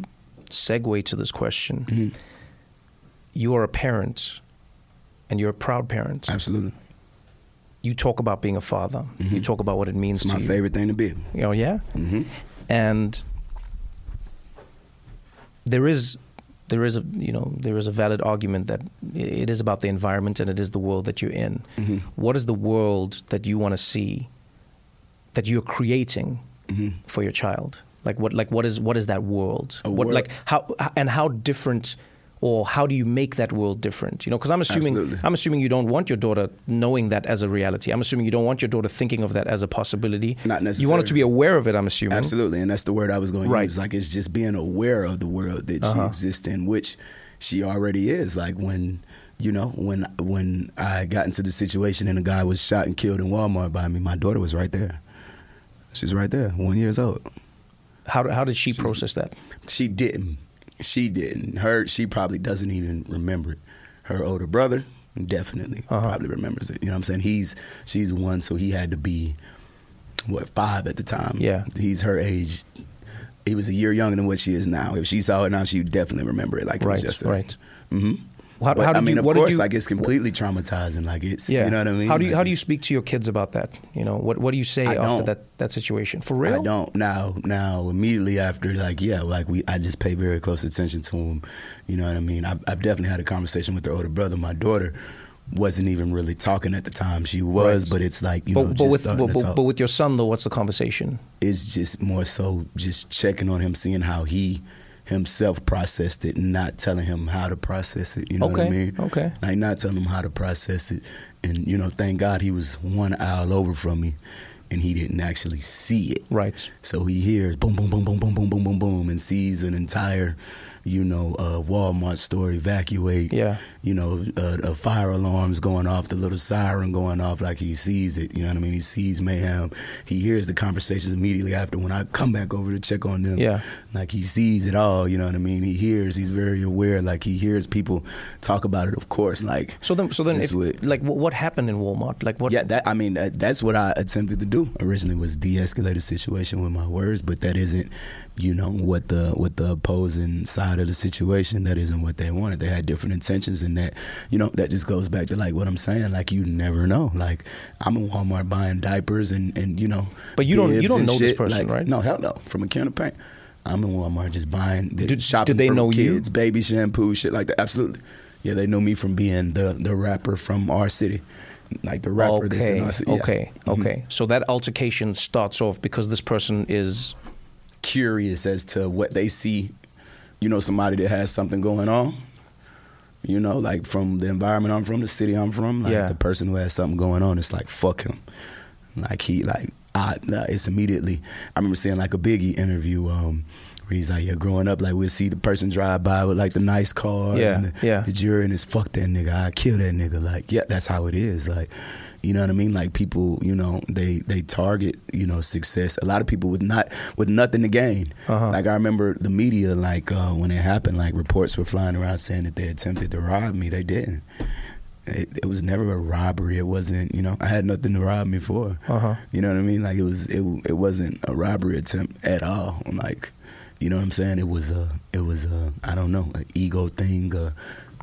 segue to this question. Mm-hmm. You are a parent, and you're a proud parent. Absolutely, You talk about being a father. You talk about what it means Mm-hmm. it's to my you. favorite thing to be. Oh yeah, hmm and there is there is a you know there is a valid argument that it is about the environment and it is the world that you're in. Mhm. What is the world that you want to see that you're creating Mhm. for your child? Like what like what is what is that world? A what world- like how and how different or how do you make that world different? You know, because I'm assuming Absolutely. I'm assuming you don't want your daughter knowing that as a reality. I'm assuming you don't want your daughter thinking of that as a possibility. Not necessarily. You want her to be aware of it. I'm assuming. Absolutely, and that's the word I was going to Right. use. Like it's just being aware of the world that she Uh-huh. exists in, which she already is. Like when you know when when I got into the situation and a guy was shot and killed in Walmart by me, my daughter was right there. She's right there, one years old. How how did she process that? She didn't. She didn't. Her she probably doesn't even remember it. Her older brother definitely Uh-huh. probably remembers it. You know what I'm saying? He's she's one, so he had to be what five at the time. Yeah. he's her age. He was a year younger than what she is now. If she saw it now, she would definitely remember it like it Right, was yesterday. right. hmm How, But, how did I mean, you, of course, you- like it's completely traumatizing. Like it's, Yeah. you know what I mean? How do you Like, how do you speak to your kids about that? You know, what what do you say I after don't. that that situation? For real? I don't now. Now immediately after, like yeah, like we, I just pay very close attention to him. You know what I mean? I've, I've definitely had a conversation with their older brother. My daughter wasn't even really talking at the time. She was, Right. but it's like you But, know, but just with starting but, to talk. but with your son though, what's the conversation? it's just more so just checking on him, seeing how he himself processed it, not telling him how to process it. You know what I mean? okay. Like not telling him how to process it, and you know, thank God he was one aisle over from me, and he didn't actually see it. Right. So he hears boom, boom, boom, boom, boom, boom, boom, boom, boom, and sees an entire you know, a Walmart store evacuate. Yeah. You know, uh, a fire alarm's going off, the little siren going off, like he sees it. You know what I mean? He sees mayhem. He hears the conversations immediately after when I come back over to check on them. Yeah. Like he sees it all. You know what I mean? He hears. He's very aware. Like he hears people talk about it. Of course. Like So then, so then, if, with- like, what, what happened in Walmart? Like, what? yeah, that I mean that, that's what I attempted to do originally was de-escalate the situation with my words, but that isn't, you know, what the what the opposing side of the situation. That isn't what they wanted. They had different intentions, and that, you know, that just goes back to like what I'm saying. Like you never know. Like I'm in Walmart buying diapers and and you know, But you don't- you don't know this person, Like, right? No, hell no. From a can of paint. I'm in Walmart just buying, do shopping they for know you? kids, baby shampoo, shit like that. Absolutely. Yeah, they know me from being the the rapper from our city, like the rapper that's in Okay, our city. Yeah. okay, Mhm okay. So that altercation starts off because this person is curious as to what they see, you know, somebody that has something going on. You know, like from the environment I'm from, the city I'm from, like Yeah. the person who has something going on, it's like fuck him. Like he, like I, it's immediately. I remember seeing like a Biggie interview um, where he's like, yeah, growing up, like we'd see the person drive by with like the nice cars, Yeah, and the, yeah. the jury, and it's fuck that nigga, I kill that nigga. Like, yeah, that's how it is. Like, you know what I mean? Like people, you know, they they target, you know, success. A lot of people with not with nothing to gain. Uh-huh. Like I remember the media, like uh, when it happened, like reports were flying around saying that they attempted to rob me. They didn't. It, it was never a robbery. It wasn't, you know, I had nothing to rob me for. Uh-huh. You know what I mean? Like it was, it it wasn't a robbery attempt at all. Like, you know what I'm saying? It was a, it was a, I don't know, an ego thing. Uh,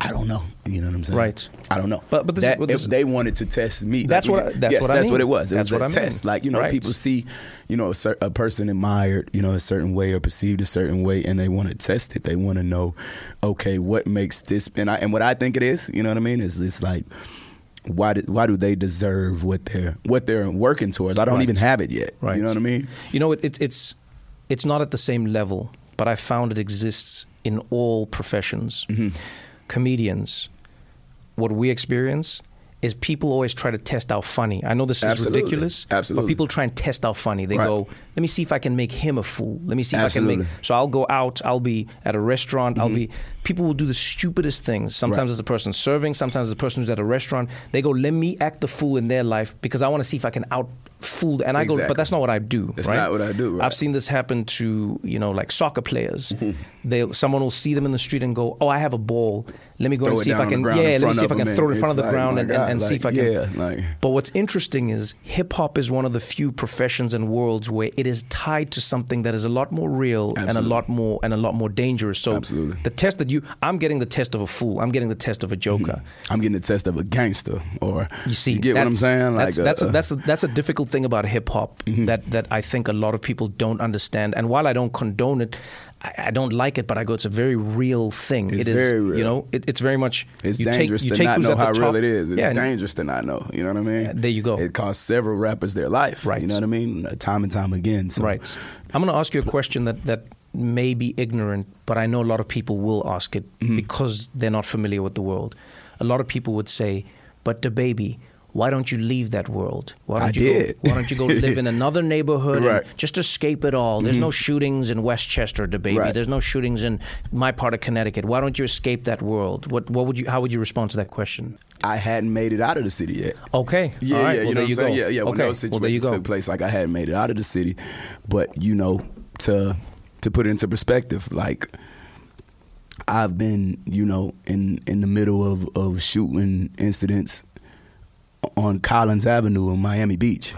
I don't know. You know what I'm saying? Right. I don't know. But- but this that, but this- if they wanted to test me, That's like, what I- that's yes, what I that's mean. what it was. It That's was what a I mean. test. Like you know, Right. people see, you know, a, cer- a person admired, you know, a certain way or perceived a certain way, and they want to test it. They want to know, okay, what makes this? And I and what I think it is, you know what I mean? Is it's like. Why do, why do they deserve what they're what they're working towards? I don't Right. even have it yet. Right. You know what I mean? You know, it, it, it's it's not at the same level, but I found it exists in all professions. Mm-hmm. Comedians, what we experience is people always try to test out funny. I know this is Absolutely. ridiculous, Absolutely. but people try and test out funny. They Right. go, "Let me see if I can make him a fool. Let me see if I can Absolutely. make." So I'll go out. I'll be at a restaurant. I'll be. People will do the stupidest things. Sometimes Mm-hmm. Right. it's the person serving. Sometimes it's the person who's at a restaurant. They go, "Let me act the fool in their life because I want to see if I can out fool." And I go, "But that's not what I do." That's right? not what I do, right. I've seen this happen to you know like soccer players. They someone will see them in the street and go, "Oh, I have a ball. Let me go Throw and see if I can yeah, let me see if I can throw it in front of the ground and, and, see if I can." yeah, like- But what's interesting is hip hop is one of the few professions and worlds where it is tied to something that is a lot more real and a lot more and a lot more dangerous. So Absolutely. the test that you, I'm getting the test of a fool. I'm getting the test of a joker. I'm getting the test of a gangster, or You see, get what I'm that's- saying? That's Like, that's, uh, a, that's a, that's a difficult thing about hip hop Mm-hmm. that that I think a lot of people don't understand. And while I don't condone it, I, I don't like it. But I go, it's a very real thing. It's It is, very real. You know, it, it's very much. It's dangerous take, to not know how real it is. It's yeah, dangerous to not know. You know what I mean? Yeah, there you go. It cost several rappers their life. Right. You know what I mean? Uh, Time and time again. So. Right. I'm going to ask you a question that, that may be ignorant, but I know a lot of people will ask it Mm-hmm. because they're not familiar with the world. A lot of people would say, but DaBaby, why don't you leave that world? Why don't I you did. go why don't you go live in another neighborhood Right. Mm-hmm. and just escape it all? There's no shootings in Westchester, DaBaby. Right. There's no shootings in my part of Connecticut. Why don't you escape that world? What what would you how would you respond to that question? I hadn't made it out of the city yet. Okay. Yeah, All right. yeah, well, you know there what you I'm saying? go. Yeah, yeah. When okay. those well, there you situations go. took place, like I hadn't made it out of the city, but you know, to to put it into perspective, like I've been, you know, in in the middle of of shooting incidents on Collins Avenue in Miami Beach.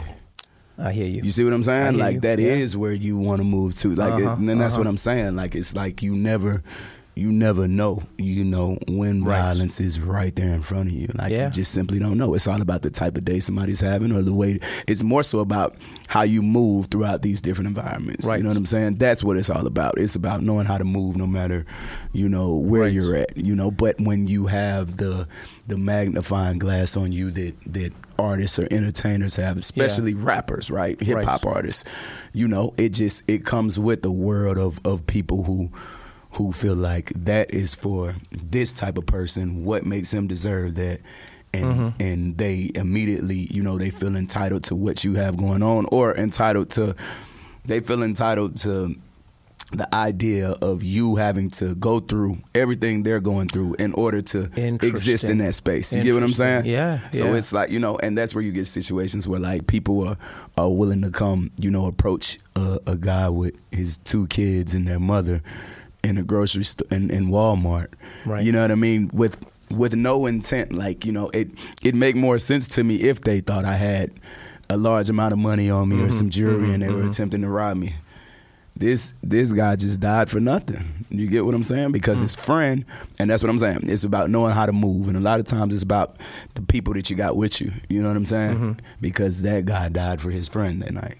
I hear you. You see what I'm saying? Like you. that is Yeah. where you want to move to. Like, Uh-huh, and then that's what uh-huh. I'm saying. Like, it's like you never, you never know. You know when Right. violence is right there in front of you. Like Yeah. you just simply don't know. It's all about the type of day somebody's having, or the way. It's more so about how you move throughout these different environments. Right. You know what I'm saying? That's what it's all about. It's about knowing how to move, no matter, you know, where Right. you're at. You know, but when you have the the magnifying glass on you that that artists or entertainers have, especially rappers, right? Hip hop artists. You know, it just it comes with the world of of people who who feel like that is for this type of person. What makes him deserve that? And Mm-hmm. and they immediately, you know, they feel entitled to what you have going on, or entitled to, they feel entitled to the idea of you having to go through everything they're going through in order to exist in that space. You get what I'm saying? Yeah. So yeah. it's like you know, and that's where you get situations where like people are are willing to come, you know, approach a, a guy with his two kids and their mother in a grocery store in, in Walmart. Right. You know what I mean? With with no intent, like you know, it it make more sense to me if they thought I had a large amount of money on me or mm-hmm. some jewelry mm-hmm. and they were mm-hmm. attempting to rob me this this guy just died for nothing. You get what I'm saying? Because mm. his friend, and that's what I'm saying. It's about knowing how to move, and a lot of times it's about the people that you got with you. You know what I'm saying? Because that guy died for his friend that night.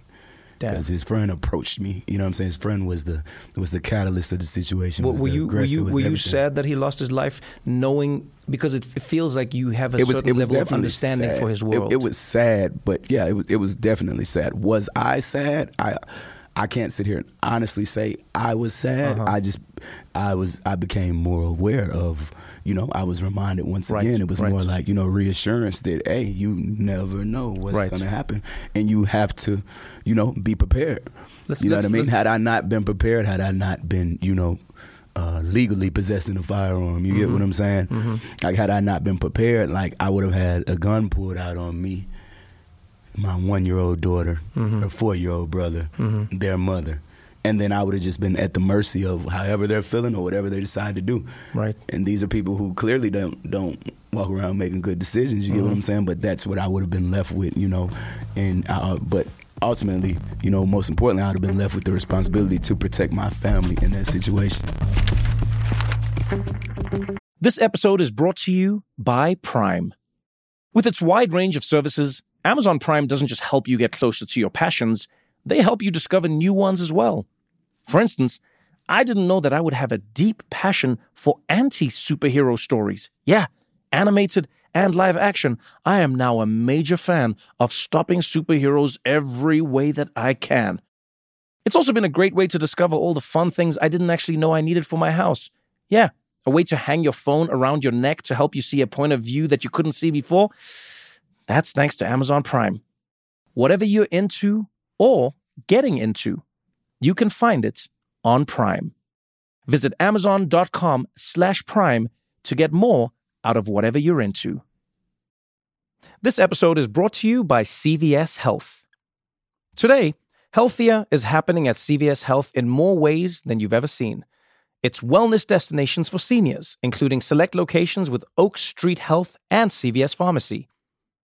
Because his friend approached me. You know what I'm saying? His friend was the was the catalyst of the situation. Were, was were the you were you were you sad that he lost his life, knowing because it, it feels like you have a it was, certain it level of understanding sad. for his It- world. It, was sad, but yeah, it was it was definitely sad. Was I sad? I I can't sit here and honestly say I was sad. Uh-huh. I just I was I became more aware of you know I was reminded once Right, again. It was right. more like you know reassurance that hey, you never know what's Right. going to happen, and you have to you know be prepared. Let's- you know what I mean? Had I not been prepared, had I not been you know. Uh, legally possessing a firearm, you get Mm-hmm. what I'm saying? Like, had I not been prepared, like I would have had a gun pulled out on me, my one year old daughter, Mm-hmm. her four year old brother, their mother. And then I would have just been at the mercy of however they're feeling or whatever they decide to do. Right. And these are people who clearly don't don't walk around making good decisions. You get Mm-hmm. what I'm saying? But that's what I would have been left with, you know. And uh, but ultimately, you know, most importantly, I would have been left with the responsibility to protect my family in that situation. This episode is brought to you by Prime. With its wide range of services, Amazon Prime doesn't just help you get closer to your passions, they help you discover new ones as well. For instance, I didn't know that I would have a deep passion for anti superhero stories. Yeah, animated and live action. I am now a major fan of stopping superheroes every way that I can. It's also been a great way to discover all the fun things I didn't actually know I needed for my house. Yeah, a way to hang your phone around your neck to help you see a point of view that you couldn't see before. That's thanks to Amazon Prime. Whatever you're into or getting into, you can find it on Prime. Visit amazon.com slash prime to get more out of whatever you're into. This episode is brought to you by CVS Health. Today, healthier is happening at CVS Health in more ways than you've ever seen. It's wellness destinations for seniors, including select locations with Oak Street Health and CVS Pharmacy.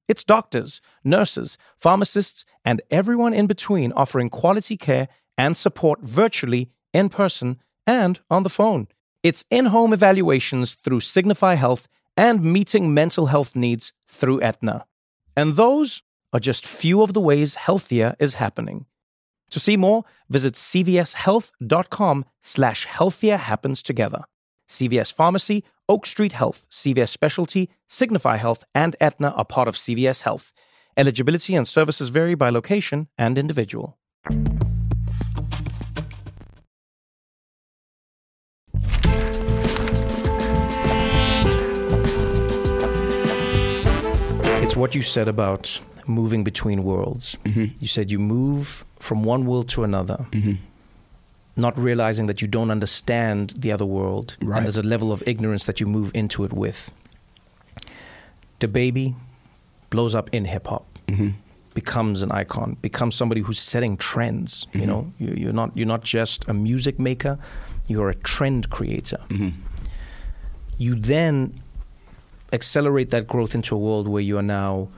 It's doctors, nurses, pharmacists, and everyone in between offering quality care and support virtually, in person, and on the phone. It's in home evaluations through Signify Health and meeting mental health needs through Aetna. And those are just few of the ways healthier is happening. To see more, visit cvshealth.com slash healthier happens together. CVS Pharmacy, Oak Street Health, CVS Specialty, Signify Health, and Aetna are part of CVS Health. Eligibility and services vary by location and individual. It's what you said about moving between worlds. Mm-hmm. You said you move from one world to another, mm-hmm. Not realizing that you don't understand the other world, Right. and there's a level of ignorance that you move into it with. DaBaby blows up in hip hop, mm-hmm. becomes an icon, becomes somebody who's setting trends. You mm-hmm. know, you, you're not you're not just a music maker, you're a trend creator. Mm-hmm. You then accelerate that growth into a world where you are now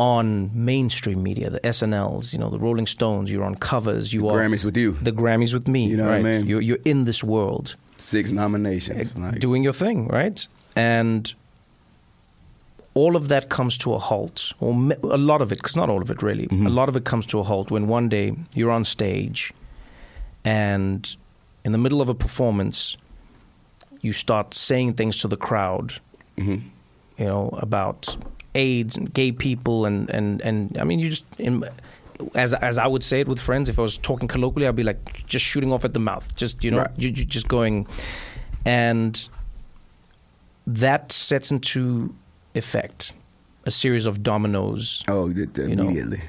on mainstream media, the SNLs, you know, the Rolling Stones. You're on covers. You are The Grammys with you. The Grammys with me. You know what I mean? You're, you're in this world, Six nominations. Like, doing your thing, right? And all of that comes to a halt, or a lot of it, because not all of it really. Mm-hmm. A lot of it comes to a halt when one day you're on stage, and in the middle of a performance, you start saying things to the crowd Mm-hmm. you know, about AIDS and gay people and and and I mean, you just in, as as I would say it with friends. If I was talking colloquially, I'd be like just shooting off at the mouth, just you know, Right. you, you just going, and that sets into effect a series of dominoes. oh, th- th- You know. immediately.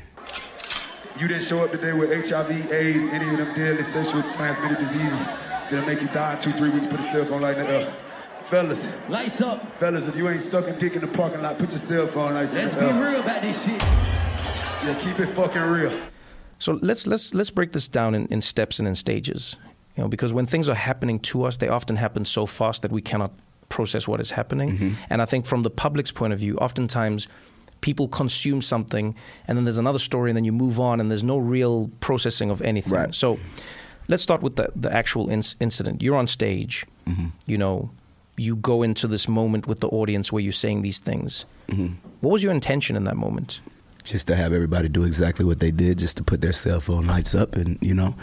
you didn't show up today with HIV, AIDS, any of them deadly sexual transmitted diseases that'll make you die in two, three weeks, put a cell phone like that up. Fellas, Lights up. fellas, if you ain't sucking dick in the parking lot, put your cell phone like Let's that be real about this shit. Yeah, keep it fucking real. So let's let's let's break this down in, in steps and in stages. You know, because when things are happening to us, they often happen so fast that we cannot process what is happening. Mm-hmm. And I think from the public's point of view, oftentimes people consume something and then there's another story and then you move on and there's no real processing of anything. Right. So let's start with the, the actual inc- incident. You're on stage, mm-hmm. you know, you go into this moment with the audience where you're saying these things. Mm-hmm. What was your intention in that moment? just to have everybody do exactly what they did, just to put their cell phone lights up and you know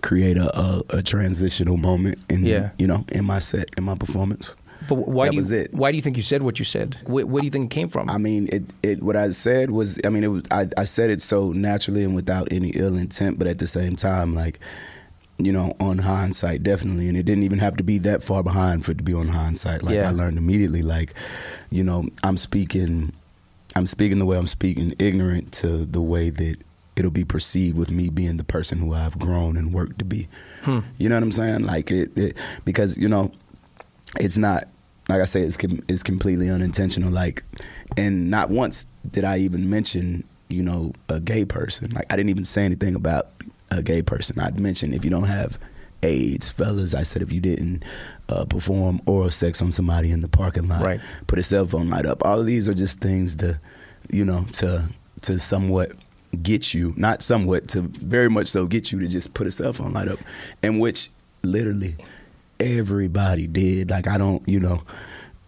create a, a, a transitional moment in Yeah. you know in my set in my performance. But why That do you was it. why do you think you said what you said? Where, where do you think it came from? I mean, it, it what I said was, I mean, it was I, I said it so naturally and without any ill intent, but at the same time, like, you know, on hindsight, definitely, and it didn't even have to be that far behind for it to be on hindsight. Like, Yeah. I learned immediately, like, you know, I'm speaking, I'm speaking the way I'm speaking, ignorant to the way that it'll be perceived with me being the person who I've grown and worked to be. Hmm. You know what I'm saying? Like it, it because you know, it's not like I say it's com- it's completely unintentional. Like, and not once did I even mention you know a gay person. Like I didn't even say anything about a gay person. I'd mention if you don't have AIDS, fellas. I said if you didn't uh, perform oral sex on somebody in the parking lot, Right. put a cell phone light up. All of these are just things to, you know, to to somewhat get you, not somewhat, to very much so get you to just put a cell phone light up, in which literally everybody did. Like I don't, you know,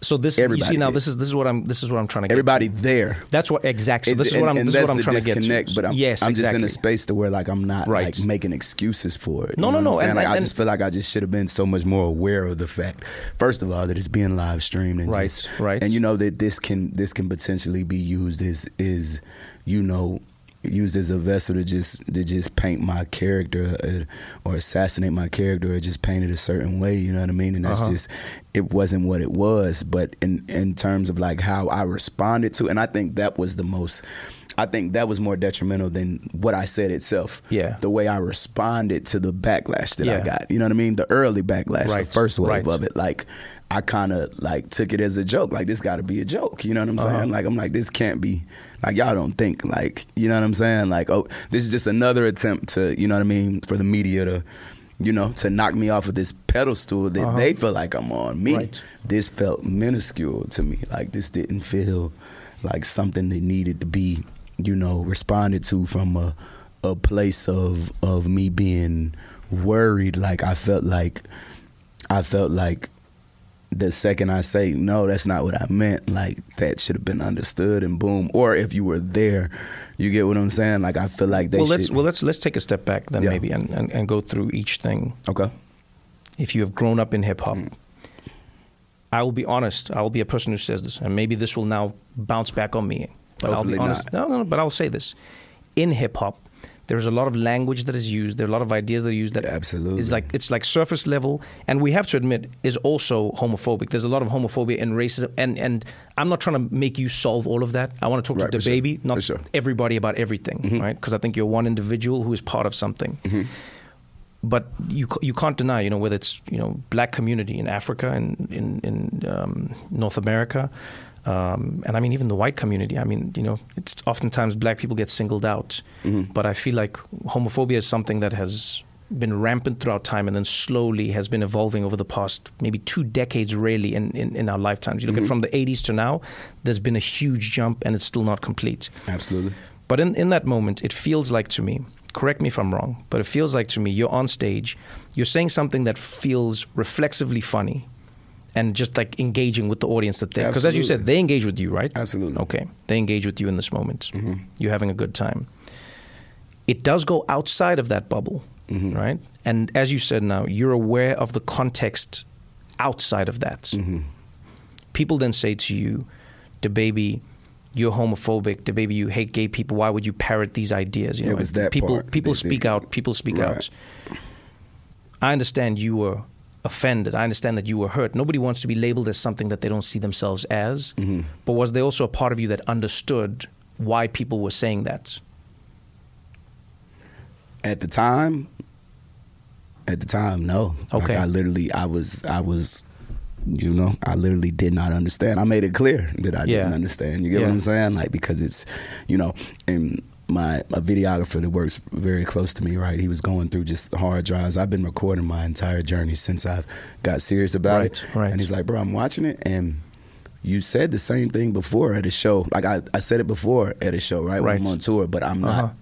so this you see now did. this is this is what I'm this is what I'm trying to get. everybody there. That's what exactly. So this is what I'm and this is what I'm trying to get to. But I'm, yes, I'm exactly. just in a space to where like I'm not Right. like making excuses for it. No, no, no, I'm and- like I just feel like I just should have been so much more aware of the fact, first of all, that it's being live streamed and Right, just, right. and you know that this can this can potentially be used as is you know used as a vessel to just to just paint my character uh, or assassinate my character or just paint it a certain way you know what i mean and that's Uh-huh. just it wasn't what it was but in in terms of like how i responded to and i think that was the most I think that was more detrimental than what I said itself. Yeah. The way I responded to the backlash that Yeah. I got. You know what I mean? The early backlash, Right, the first wave right. of it. Like I kind of like took it as a joke. Like this got to be a joke. You know what I'm saying? Uh-huh. Like I'm like this can't be. Like y'all don't think like you know what I'm saying? Like oh this is just another attempt to you know what I mean for the media to. You know, to knock me off of this pedestal that they feel like I'm on. Me, Uh-huh. Right. this felt minuscule to me. Like this didn't feel like something that needed to be, you know, responded to from a a place of of me being worried. Like I felt like I felt like the second I say no, that's not what I meant. Like that should have been understood and boom. Or if you were there, you get what I'm saying. Like I feel like they well, let's well let's let's take a step back then Yeah. maybe and, and, and go through each thing. okay. If you have grown up in hip hop, Mm. I will be honest. I will be a person who says this, and maybe this will now bounce back on me. But I'll be Hopefully honest. No, no, no. But I'll say this: in hip hop, there's a lot of language that is used. There are a lot of ideas that are used that Absolutely. is like it's like surface level, and we have to admit is also homophobic. There's a lot of homophobia and racism, and and I'm not trying to make you solve all of that. I want to talk Right, to the sure. baby, not sure. Mm-hmm. everybody about everything, right? Because I think you're one individual who is part of something. But you you can't deny, you know, whether it's you know black community in Africa and in in um, North America, um, and I mean even the white community. I mean, you know, it's oftentimes black people get singled out, but I feel like homophobia is something that has been rampant throughout time and then slowly has been evolving over the past maybe two decades really in, in, in our lifetimes. You look at from the 80s to now, there's been a huge jump and it's still not complete. Absolutely. But in, in that moment, it feels like to me, correct me if I'm wrong, but it feels like to me you're on stage, you're saying something that feels reflexively funny and just like engaging with the audience that they because as you said, they engage with you, right? Absolutely. Okay. They engage with you in this moment. Mm-hmm. You're having a good time. It does go outside of that bubble, mm-hmm. right? And as you said now, you're aware of the context outside of that mm-hmm. people then say to you, DaBaby, you're homophobic, DaBaby, you hate gay people. Why would you parrot these ideas? You It know, was that people part. people They- speak they- out. People speak Right. out. I understand you were offended. I understand that you were hurt. Nobody wants to be labeled as something that they don't see themselves as. Mm-hmm. But was there also a part of you that understood why people were saying that? At the time, at the time, no. Okay. Like I literally, I was, I was, you know, I literally did not understand. I made it clear that I Yeah. didn't understand. You get Yeah. what I'm saying? Like because it's, you know, and my a videographer that works very close to me, right? He was going through just hard drives. I've been recording my entire journey since I've got serious about it. Right, right. And he's like, bro, I'm watching it and. You said the same thing before at a show. Like I, I said it before at a show, right? Right. When I'm on tour, but I'm Uh-huh. not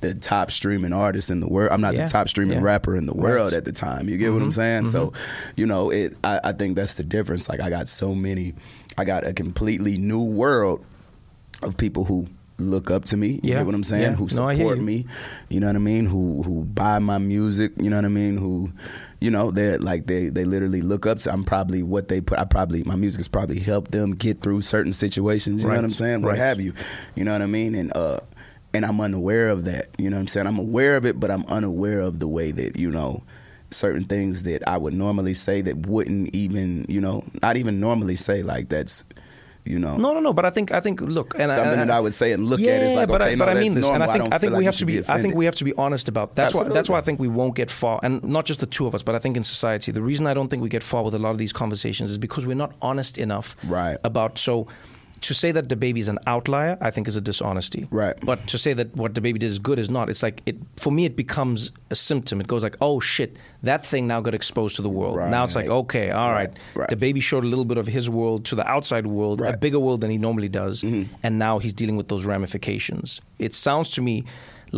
the top streaming artist in the world. I'm not Yeah, the top streaming yeah. rapper in the world Right. Mm-hmm. at the time. You get what I'm saying? So, you know, it. I, I think that's the difference. Like I got so many. I got a completely new world of people who look up to me. You Yeah, get what I'm saying? yeah. Who No, support you. me. You know what I mean? Who who buy my music. You know what I mean? Who, you know, they're like they they literally look up to. I'm probably what they put. I probably my music has probably helped them get through certain situations. You know what I'm saying? What right. have you? You know what I mean? And uh, and I'm unaware of that. You know what I'm saying? I'm aware of it, but I'm unaware of the way that you know certain things that I would normally say that wouldn't even you know not even normally say like that's you know No, no, no. But I think I think look, and something and- that I would say and look yeah, at is like but okay I, no I mean this, normal. and I think don't I think we like have to should be. I think we have to be honest about. That's why. That's why I think we won't get far, and not just the two of us, but I think in society, the reason I don't think we get far with a lot of these conversations is because we're not honest enough Right. about so. To say that DaBaby is an outlier, I think, is a dishonesty. Right. But to say that what DaBaby did is good is not. It's like it for me. It becomes a symptom. It goes like, oh shit, that thing now got exposed to the world. Now it's like, okay, all right. Right. DaBaby showed a little bit of his world to the outside world, a bigger world than he normally does, Mm-hmm. and now he's dealing with those ramifications. It sounds to me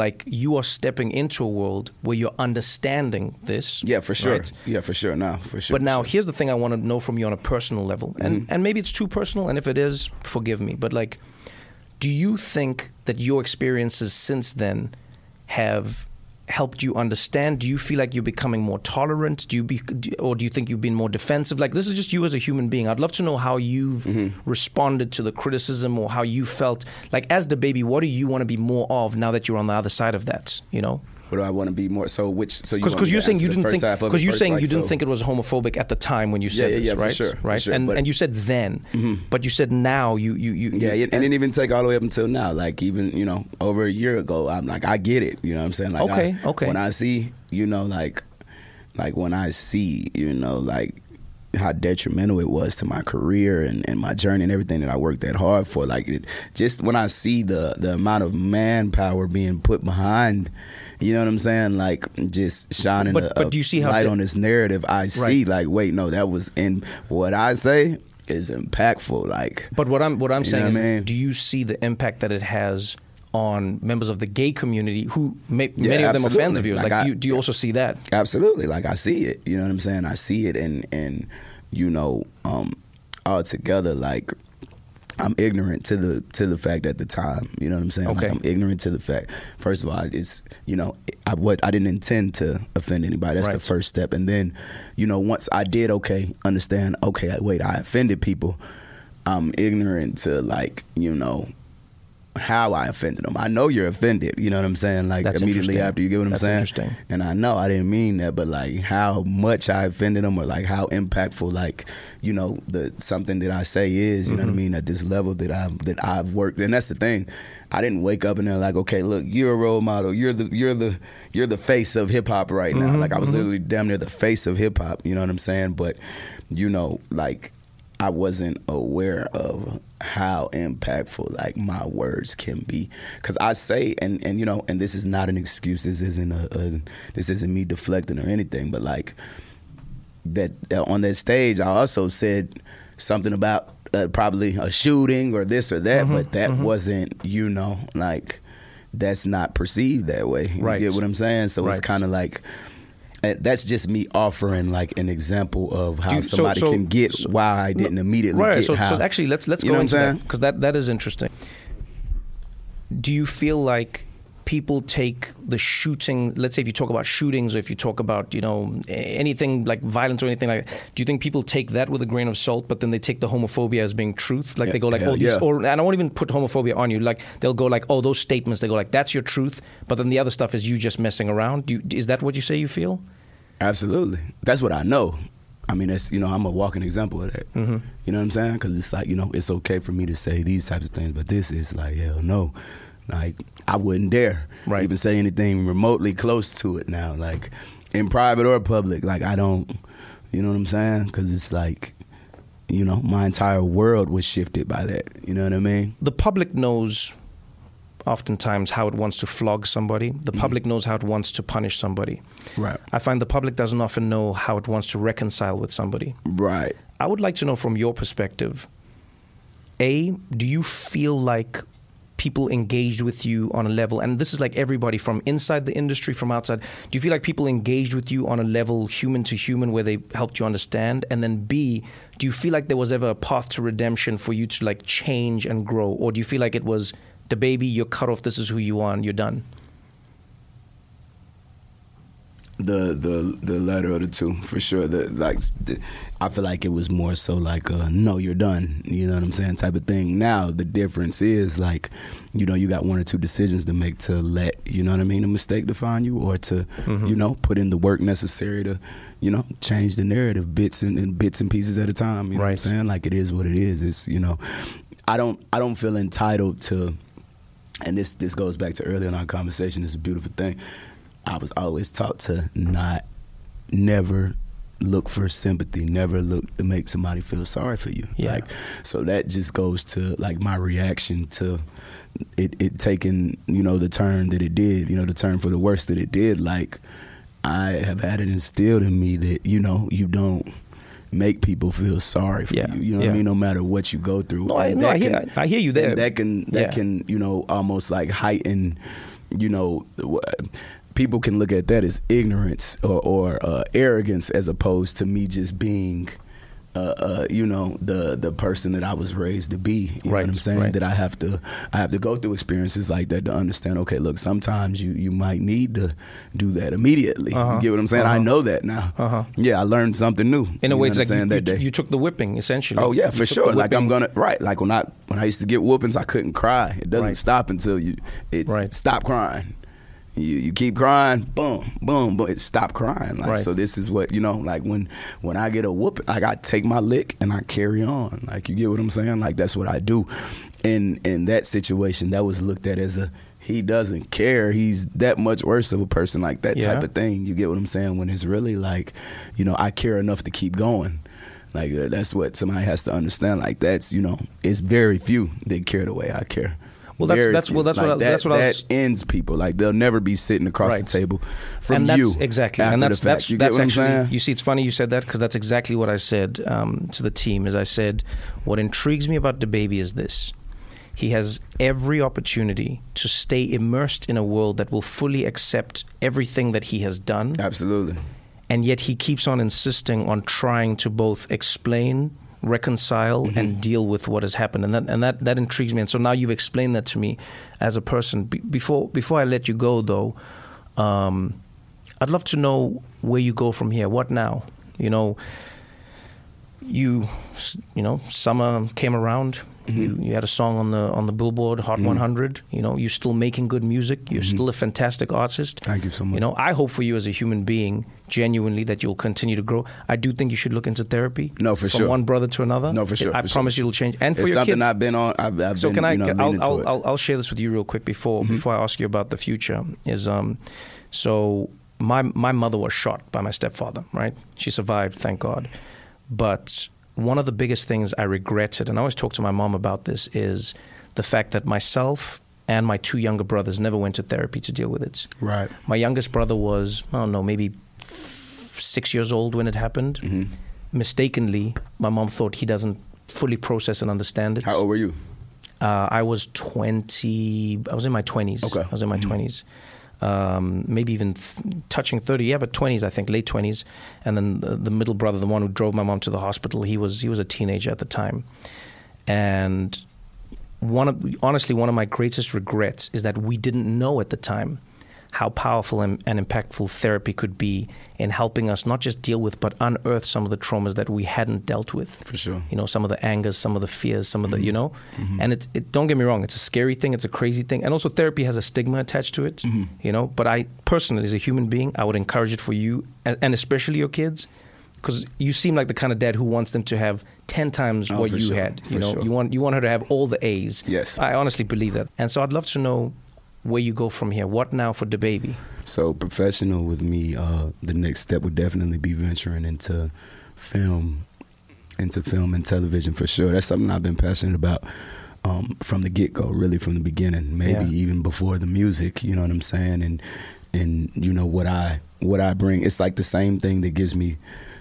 like you are stepping into a world where you're understanding this. yeah for sure right? yeah for sure Now, for sure But now sure. here's the thing I want to know from you on a personal level, and Mm-hmm. and maybe it's too personal, and if it is, forgive me. But like, do you think that your experiences since then have helped you understand? Do you feel like you're becoming more tolerant? Do you be, or do you think you've been more defensive? Like this is just you as a human being. I'd love to know how you've Mm-hmm. responded to the criticism or how you felt. Like as DaBaby, what do you want to be more of now that you're on the other side of that? You know. What do I want to be more so which so you Because you're saying you didn't think it because you're saying like, you didn't so- think it was homophobic at the time when you said Yeah, yeah, this, yeah, for right? sure, right? sure, and Mm-hmm. and you said then, but you said now you you you Yeah, you, it, and it didn't even take all the way up until now. Like even you know over a year ago, I'm like I get it. You know what I'm saying? Like Okay, I- okay. When I see you know like like when I see you know like how detrimental it was to my career and, and my journey and everything that I worked that hard for. Like it, just when I see the the amount of manpower being put behind. You know what I'm saying? Like just shining But- a, but do you see how light on this narrative. I see like, wait, no, that was in what I say is impactful. Like, But what I'm what I'm saying is, I mean? do you see the impact that it has on members of the gay community who may, Yeah, many of them are fans of yours? Like Like, I- do, you, do you also see that? Absolutely. Like I see it. You know what I'm saying? I see it and and you know, um altogether like I'm ignorant to the to the fact at the time. You know what I'm saying? Okay. Like I'm ignorant to the fact. First of all, it's you know I what I didn't intend to offend anybody. That's the first step. And then, you know, once I did okay, understand. Okay, wait, I offended people. I'm ignorant to like you know how I offended them. I know you're offended. You know what I'm saying? Like That's immediately after you get what I'm That's saying. interesting. And I know I didn't mean that, but like how much I offended them, or like how impactful, like you know, the something that I say is, you know Mm-hmm. what I mean, at this level that I've that I've worked. And that's the thing. I didn't wake up and they're like, okay, look, you're a role model. You're the you're the you're the face of hip hop right now. Mm-hmm, Like I was literally damn near the face of hip hop. You know what I'm saying? But you know, like I wasn't aware of how impactful like my words can be. Because I say and and you know and this is not an excuse. This isn't a, a this isn't me deflecting or anything but like that uh, on that stage I also said something about uh, probably a shooting or this or Mm-hmm, that but that wasn't you know like that's not perceived that way. You Right. get what I'm saying? So it's kind of like Uh, that's just me offering like an example of how you- somebody so- can get so- why I didn't immediately right. get so, how. so actually, let's let's You go into that because that that is interesting. Do you feel like people take the shooting? Let's say if you talk about shootings, or if you talk about you know anything like violence or anything like, that, do you think people take that with a grain of salt, but then they take the homophobia as being truth? Like they go like, hell oh, these, yeah. or and I won't even put homophobia on you. Like they'll go like, oh, those statements. They go like, that's your truth, but then the other stuff is you just messing around. Do you, is that what you say you feel? Absolutely. That's what I know. I mean, that's you know, I'm a walking example of that. Mm-hmm. You know what I'm saying? Because it's like you know, it's okay for me to say these types of things, but this is like hell no. Like I wouldn't dare Right. even say anything remotely close to it now. Like in private or public, like I don't. You know what I'm saying? Because it's like, you know, my entire world was shifted by that. You know what I mean? the public knows oftentimes how it wants to flog somebody. The mm-hmm. public knows how it wants to punish somebody. Right. I find the public doesn't often know how it wants to reconcile with somebody. Right. I would like to know from your perspective A, do you feel like people engaged with you on a level, and this is like everybody from inside the industry, from outside, do you feel like people engaged with you on a level human to human where they helped you understand? And then B, do you feel like there was ever a path to redemption for you to like change and grow? Or do you feel like it was DaBaby, you're cut off, this is who you are, and you're done? The the the latter of the two for sure. The like, the, I feel like it was more so like, uh, no, you're done. You know what I'm saying, type of thing. Now the difference is like, you know, you got one or two decisions to make to let you know what I mean, a mistake define you, or to you know put in the work necessary to, you know, change the narrative bits and, and bits and pieces at a time. You know what I'm Right. saying? Like it is what it is. It's you know, I don't I don't feel entitled to and this this goes back to earlier in our conversation. It's a beautiful thing. I was always taught to not, never look for sympathy, never look to make somebody feel sorry for you. Yeah. Like, so that just goes to like my reaction to it, it taking you know the turn that it did. You know the turn for the worse that it did. Like I have had it instilled in me that you know you don't make people feel sorry for Yeah, you. You know what. I mean? No matter what you go through. No, I- no, I hear- can- I hear you there. that can that Yeah. can you know almost like heighten you know people can look at that as ignorance or, or uh, arrogance as opposed to me just being uh, uh, you know the the person that I was raised to be you know Right, what I'm saying right. that I have to I have to go through experiences like that to understand okay look sometimes you you might need to do that immediately Uh-huh, you get what I'm saying I uh-huh. know that now Uh-huh. yeah I learned something new In a way, it's like you, that you, day. you took the whipping, essentially. Oh yeah, for sure. Like I'm gonna right. Like when I when I used to get whoopings, I couldn't cry. It doesn't Right. stop until you it's stop crying. You you keep crying, boom, boom, but it stop crying. Like Right. so, this is what you know. Like when when I get a whoop, like I take my lick and I carry on. Like you get what I'm saying? Like that's what I do. In in that situation, that was looked at as a he doesn't care. He's that much worse of a person. Like that Yeah. type of thing. You get what I'm saying? When it's really like, you know, I care enough to keep going. Like uh, that's what somebody has to understand. Like that's you know, it's very few that care the way I care. Well, that's- that's- well, that's what I- that, that's what I was- ends people. Like they'll never be sitting across Right. the table from and that's you. exactly and that's that's you that's actually you see it's funny you said that because that's exactly what I said um, to the team is I said what intrigues me about DaBaby is this he has every opportunity to stay immersed in a world that will fully accept everything that he has done Absolutely. and yet he keeps on insisting on trying to both explain reconcile Mm-hmm. and deal with what has happened. And that and that that intrigues me. And so now you've explained that to me as a person. Be- before before I let you go though um, I'd love to know where you go from here. What now? You know you you know summer came around Mm-hmm. you, you had a song on the on the Billboard Hot 100 you know you're still making good music you're still a fantastic artist Mm-hmm. Thank you so much. you know I hope for you as a human being genuinely that you'll continue to grow I do think you should look into therapy No, for from sure. one brother to another No, for sure, I for promise sure. you it'll change and for it's your something kids I've been on. I've, I've so been, can I? you know, I'll, I'll. Mm-hmm. I'll, I'll share this with you real quick before before I ask you about the future. Is um, so my my mother was shot by my stepfather. Right, she survived, thank God. But one of the biggest things I regretted, and I always talk to my mom about this, is the fact that myself and my two younger brothers never went to therapy to deal with it. Right. My youngest brother was I don't know maybe six years old when it happened. Mm-hmm. Mistakenly, my mom thought he doesn't fully process and understand it. How old were you? Uh, I was 20, I was in my 20s. Okay. I was in my 20s. Um, maybe even th- touching 30, yeah, but 20s, I think, late 20s. And then the, the middle brother, the one who drove my mom to the hospital, he was, he was a teenager at the time. And one of, honestly, one of my greatest regrets is that we didn't know at the time how powerful and, and impactful therapy could be in helping us not just deal with, but unearth some of the traumas that we hadn't dealt with. For sure. You know, some of the angers, some of the fears, some of the, you mm-hmm. know, mm-hmm. and it, it, don't get me wrong, it's a scary thing, it's a crazy thing. And also, therapy has a stigma attached to it, mm-hmm. you know. But I personally, as a human being, I would encourage it for you, and, and especially your kids, because you seem like the kind of dad who wants them to have ten times Oh, what you sure, had. for You know, sure. you want you want her to have all the A's. Yes. I honestly believe that, and so I'd love to know where you go from here. What now for DaBaby? So professional with me, uh, the next step would definitely be venturing into film, into film and television for sure. That's something I've been passionate about um, from the get go, really from the beginning. Maybe Yeah. even before the music. You know what I'm saying? And and you know what I what I bring. It's like the same thing that gives me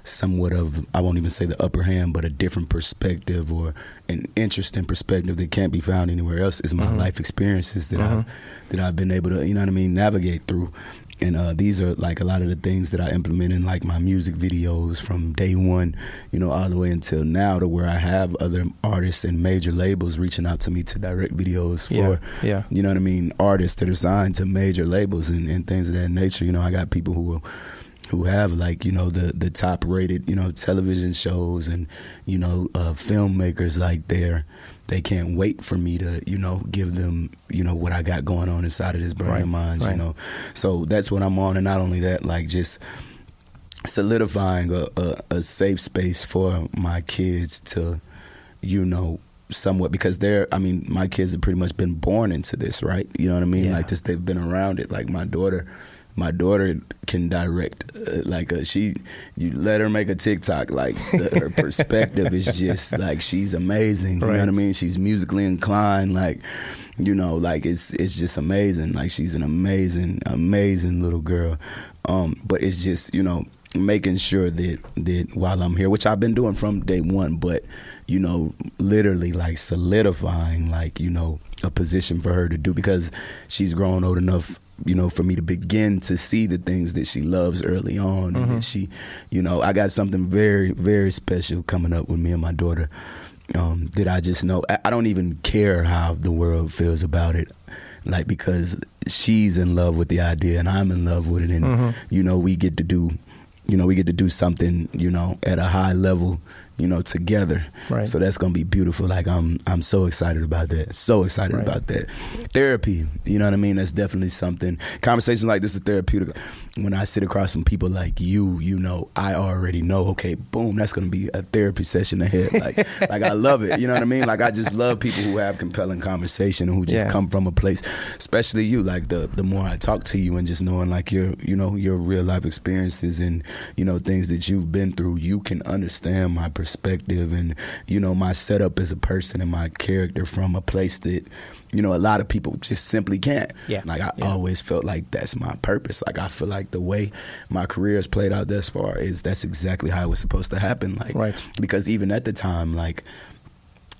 somewhat of I won't even say the upper hand, but a different perspective or an interesting perspective that can't be found anywhere else is my life experiences that I've that I've been able to you know what I mean navigate through. And uh, these are like a lot of the things that I implement in like my music videos from day one, you know, all the way until now to where I have other artists and major labels reaching out to me to direct videos for, Yeah, yeah. you know what I mean, artists that are signed to major labels and, and things of that nature. You know, I got people who will who have like you know the the top rated you know television shows and you know uh, filmmakers like they're they can't wait for me to you know give them you know what I got going on inside of this brain Right, of mine you know. So that's what I'm on and not only that like just solidifying a, a, a safe space for my kids to you know somewhat because they're I mean my kids have pretty much been born into this right? You know what I mean? Yeah. like just they've been around it. Like my daughter my daughter can direct uh, like uh she you let her make a TikTok like the, her perspective is just like she's amazing you know what I mean? She's musically inclined like you know like it's it's just amazing like she's an amazing amazing little girl. Um but it's just you know making sure that that while I'm here which I've been doing from day one but you know literally like solidifying like you know a position for her to do because she's grown old enough you know for me to begin to see the things that she loves early on and that she you know I got something very very special coming up with me and my daughter um, that I just know I, I don't even care how the world feels about it like because she's in love with the idea and I'm in love with it and you know we get to do you know we get to do something you know at a high level you know together. Right. so that's gonna be beautiful. Like I'm I'm so excited about that. So excited Right. about that. Therapy you know what I mean? That's definitely something. Conversations like this is therapeutic. When I sit across from people like you you know I already know okay boom that's gonna be a therapy session ahead. Like like I love it. You know what I mean? Like I just love people who have compelling conversation and who just Yeah. come from a place especially you. Like the the more I talk to you and just knowing like your you know your real life experiences and you know things that you've been through you can understand my perspective and you know my setup as a person and my character from a place that you know a lot of people just simply can't Yeah. like I Yeah. always felt like that's my purpose like I feel like the way my career has played out thus far is that's exactly how it was supposed to happen like Right. because even at the time like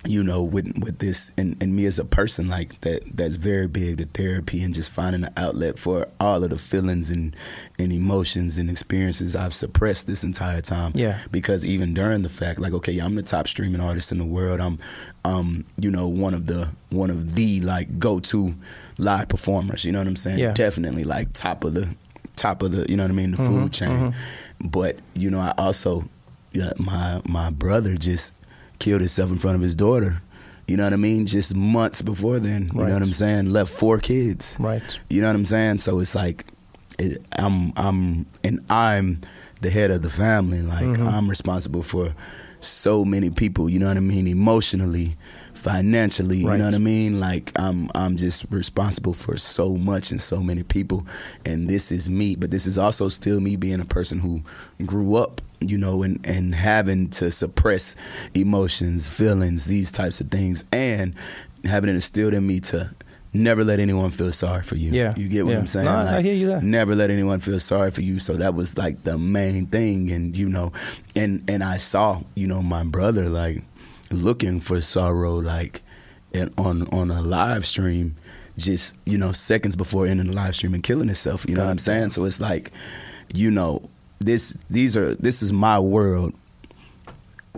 you know, with with this and, and me as a person, like that that's very big, the therapy and just finding an outlet for all of the feelings and, and emotions and experiences I've suppressed this entire time. Yeah. Because even during the fact, like, okay, I'm the top streaming artist in the world. I'm um, you know, one of the one of the like go to live performers, you know what I'm saying? Yeah. Definitely like top of the top of the you know what I mean, the food chain. But, you know, I also yeah, my my brother just killed himself in front of his daughter. You know what I mean? Just months before then. You Right. know what I'm saying? Left four kids. Right. You know what I'm saying? So it's like it, I'm I'm and I'm the head of the family. Like Mm-hmm. I'm responsible for so many people. You know what I mean? Emotionally, financially. You know what I mean? Like I'm I'm just responsible for so much and so many people. And this is me, but this is also still me being a person who grew up. You know, and and having to suppress emotions, feelings, these types of things, and having it instilled in me to never let anyone feel sorry for you. Yeah. You get what Yeah. I'm saying? No, I hear you there. Never let anyone feel sorry for you. So that was like the main thing. And you know, and and I saw, you know, my brother like looking for sorrow like and on on a live stream just, you know, seconds before ending the live stream and killing himself. You know what I'm saying? So it's like, you know, this these are this is my world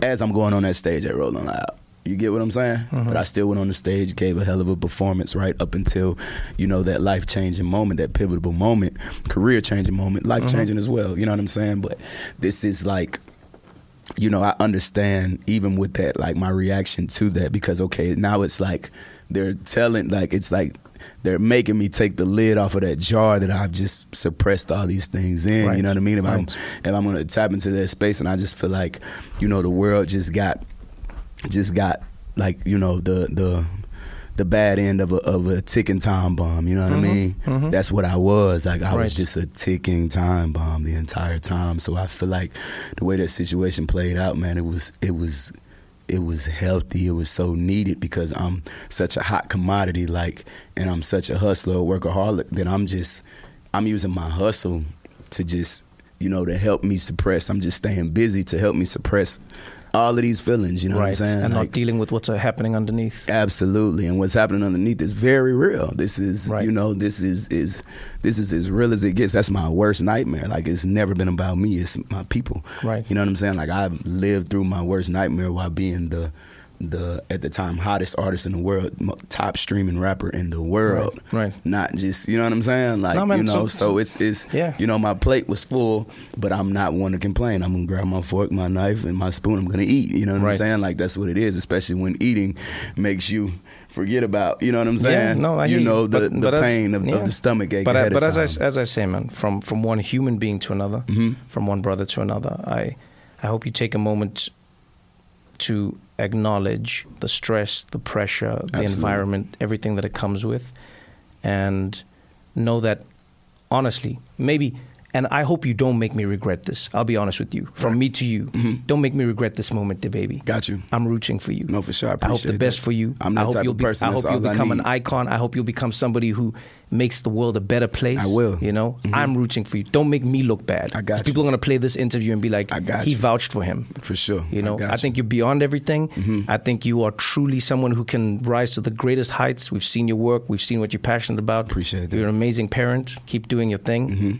as I'm going on that stage at Rolling Loud. You get what I'm saying? Mm-hmm. But I still went on the stage, gave a hell of a performance right up until, you know, that life changing moment, that pivotal moment, career changing moment, life Mm-hmm. changing as well. You know what I'm saying? But this is like, you know, I understand even with that, like my reaction to that because okay, now it's like they're telling, like it's like they're making me take the lid off of that jar that I've just suppressed all these things in. Right. You know what I mean? If I'm if I'm gonna tap into that space, and I just feel like, you know, the world just got just got like you know the the the bad end of a of a ticking time bomb. You know what I mean? That's what I was. Like I Mm-hmm. Right. was just a ticking time bomb the entire time. So I feel like the way that situation played out, man, it was it was it was healthy. It was so needed because I'm such a hot commodity, like, and I'm such a hustler, workaholic that I'm just I'm using my hustle to just you know to help me suppress. I'm just staying busy to help me suppress all of these feelings. You know right. what I'm saying? And Like, not dealing with what's happening underneath. Absolutely, and what's happening underneath is very real. This is, Right. you know, this is is this is as real as it gets. That's my worst nightmare. Like it's never been about me. It's my people. Right. You know what I'm saying? Like I've lived through my worst nightmare while being the the at the time hottest artist in the world, top streaming rapper in the world. Right, right. Not just you know what I'm saying? Like No, man, you know, so- so, it's it's Yeah. you know my plate was full, but I'm not one to complain. I'm gonna grab my fork, my knife, and my spoon. I'm gonna eat. You know what Right. I'm saying? Like that's what it is, especially when eating makes you forget about. You know what I'm saying? Yeah, no, I you know the, But- the but as- pain of, yeah. of the stomach ache. But I, but as I as I say, man, from from one human being to another, Mm-hmm. from one brother to another, I I hope you take a moment to acknowledge the stress, the pressure, the Absolutely. environment, everything that it comes with, and know that honestly, maybe. And I hope you don't make me regret this. I'll be honest with you. From me to you, don't make me regret this moment, DaBaby. Mm-hmm. Got you. I'm rooting for you. No, for sure. I I hope the best that. for you. I'm I hope type you'll of be, person. I hope you'll become an icon. I hope you'll become somebody who makes the world a better place. I will. You know, I'm rooting for you. Don't make me look bad. I got. People are gonna play this interview and be like, I got "He you. vouched for him." For sure. You I know, got I, think you. you're beyond everything. Mm-hmm. I think you are truly someone who can rise to the greatest heights. We've seen your work. We've seen what you're passionate about. Appreciate that. Mm-hmm. You're an amazing parent. Keep doing your thing.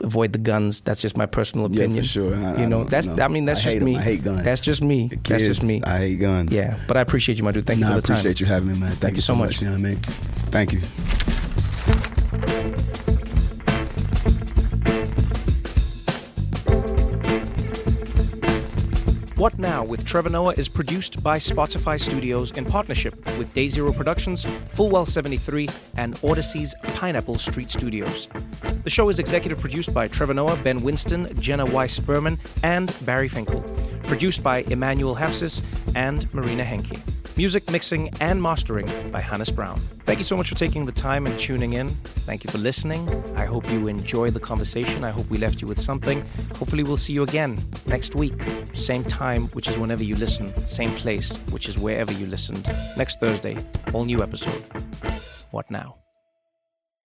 Avoid the guns. That's just my personal opinion. Yeah, for sure. I- you know, that's. know. I mean, that's I just me. I hate guns. That's just me. The that's just me. I hate guns. Yeah, but I appreciate you, my dude. Thank No, you I for the time. appreciate you having me, man. Thank, you so much. You know what I mean? Thank you. What Now with Trevor Noah is produced by Spotify Studios in partnership with Day Zero Productions, Fullwell 73, and Audacy's Pineapple Street Studios. The show is executive produced by Trevor Noah, Ben Winston, Jenna Weiss Berman, and Barry Finkel. Produced by Emmanuel Hapsis and Marina Henke. Music mixing and mastering by Hannes Brown. Thank you so much for taking the time and tuning in. Thank you for listening. I hope you enjoyed the conversation. I hope we left you with something. Hopefully, we'll see you again next week, same time, which is whenever you listen, same place, which is wherever you listened. Next Thursday, all new episode. What now?